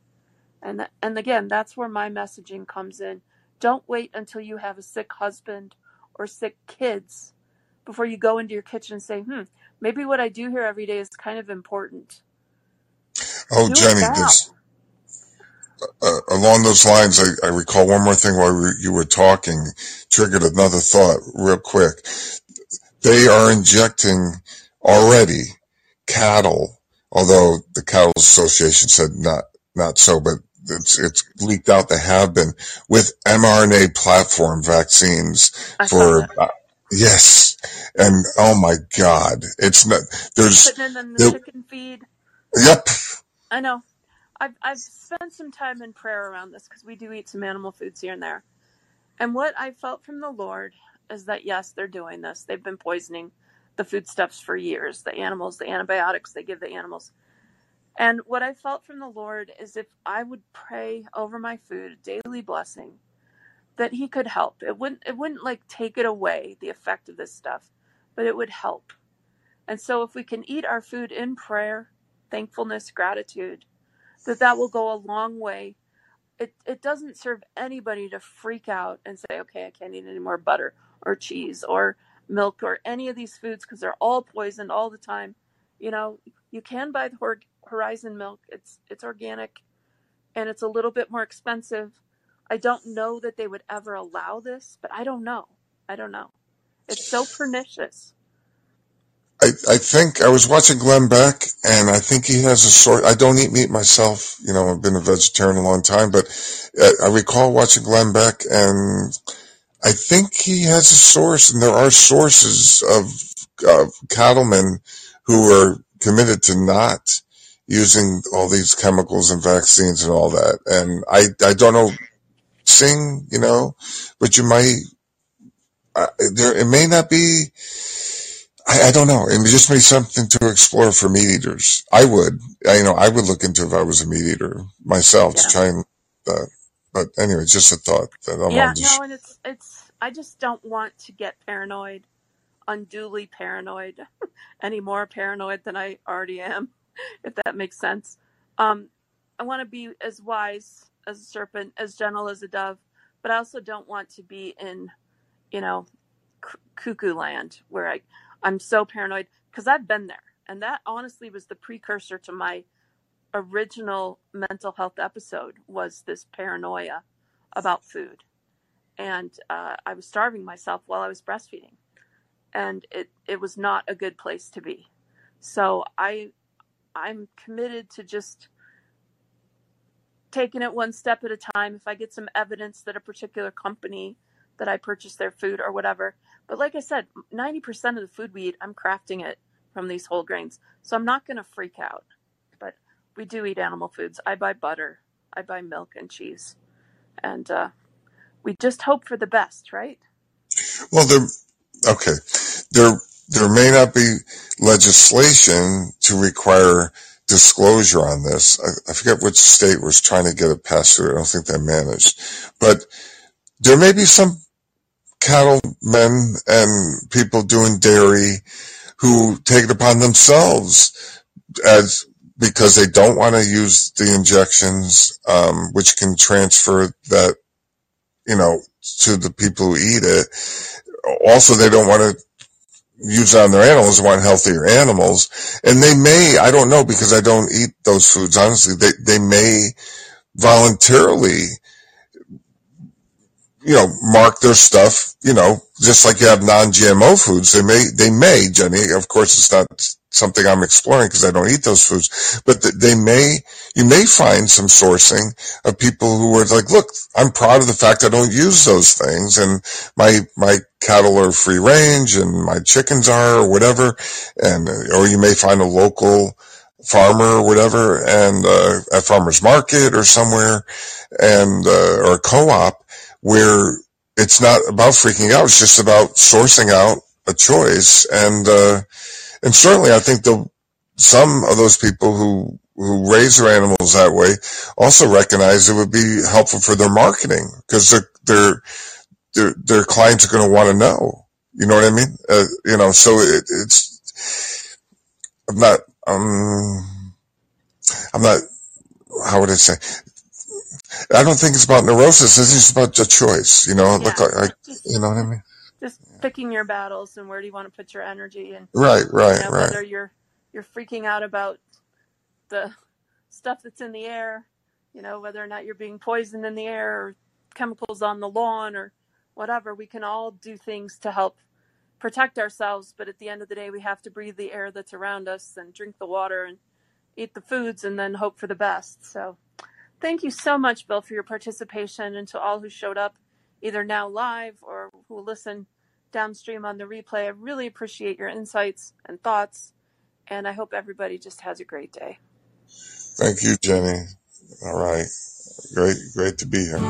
And that, and again, that's where my messaging comes in. Don't wait until you have a sick husband or sick kids before you go into your kitchen and say, "Hmm, maybe what I do here every day is kind of important." Oh, Do Jenny, now. Uh, along those lines, I, I recall one more thing while we, you were talking, triggered another thought real quick. They are injecting already cattle, although the Cattle Association said not not so, but it's it's leaked out they have been with mRNA platform vaccines I for uh, yes, and oh my God, it's not there's Putting it in the there, chicken feed. yep I know. I've I've spent some time in prayer around this because we do eat some animal foods here and there. And what I felt from the Lord is that yes, they're doing this. They've been poisoning the foodstuffs for years, the animals, the antibiotics they give the animals. And what I felt from the Lord is if I would pray over my food, a daily blessing, that He could help. It wouldn't it wouldn't like take it away the effect of this stuff, but it would help. And so if we can eat our food in prayer, thankfulness, gratitude, that that will go a long way. It it doesn't serve anybody to freak out and say, "Okay, I can't eat any more butter or cheese or milk or any of these foods because they're all poisoned all the time." You know, you can buy the Hor- Horizon milk. It's it's organic and it's a little bit more expensive. I don't know that they would ever allow this, but I don't know. I don't know. It's so pernicious. I, I think I was watching Glenn Beck, and I think he has a sort. I don't eat meat myself. You know, I've been a vegetarian a long time, but uh, I recall watching Glenn Beck, and I think he has a source, and there are sources of, of cattlemen who are committed to not using all these chemicals and vaccines and all that. And I, I don't know, sing, you know, but you might, uh, there, it may not be I, I don't know. It just be something to explore for meat eaters. I would, I, you know, I would look into if I was a meat eater myself to try and, uh, but anyway, just a thought that I Yeah, to no, and it's it's I just don't want to get paranoid, unduly paranoid, [laughs] any more paranoid than I already am, [laughs] if that makes sense. Um, I want to be as wise as a serpent, as gentle as a dove, but I also don't want to be in, you know, c- cuckoo land where I I'm so paranoid because I've been there, and that honestly was the precursor to my original mental health episode was this paranoia about food and uh, I was starving myself while I was breastfeeding, and it it was not a good place to be. So I I'm committed to just taking it one step at a time. If I get some evidence that a particular company that I purchase their food or whatever, but like I said, ninety percent of the food we eat, I'm crafting it from these whole grains, so I'm not going to freak out. But we do eat animal foods. I buy butter, I buy milk and cheese, and uh, we just hope for the best, right? Well, there, okay, there, there may not be legislation to require disclosure on this. I, I forget which state was trying to get it passed through. I don't think they managed, but there may be some cattlemen and people doing dairy who take it upon themselves as because they don't want to use the injections, um, which can transfer that, you know, to the people who eat it. Also, they don't want to use it on their animals, want healthier animals. And they may, I don't know because I don't eat those foods, honestly, they, they may voluntarily you know, mark their stuff, you know, just like you have non-GMO foods. They may, they may, Jenny, of course it's not something I'm exploring because I don't eat those foods, but they may, you may find some sourcing of people who are like, look, I'm proud of the fact I don't use those things and my, my cattle are free range and my chickens are or whatever. And, or you may find a local, farmer or whatever and uh, at farmers market or somewhere and uh, or a co-op where it's not about freaking out. It's just about sourcing out a choice. And, uh, and certainly I think the, some of those people who, who raise their animals that way also recognize it would be helpful for their marketing because their, their, their, their clients are going to want to know. You know what I mean? Uh, you know, so it, it's, I'm not, um, I'm not, how would I say? I don't think it's about neurosis. It's just about a choice. You know, Yeah. look, I, I, Just you know what I mean? just picking your battles and where do you want to put your energy and Right, you right, know right. whether you're you're freaking out about the stuff that's in the air, you know, whether or not you're being poisoned in the air or chemicals on the lawn or whatever. We can all do things to help protect ourselves, but at the end of the day, we have to breathe the air that's around us and drink the water and eat the foods and then hope for the best. So, thank you so much, Bill, for your participation and to all who showed up either now live or who listen downstream on the replay. I really appreciate your insights and thoughts, and I hope everybody just has a great day. Thank you, Jenny. All right. Great, great to be here.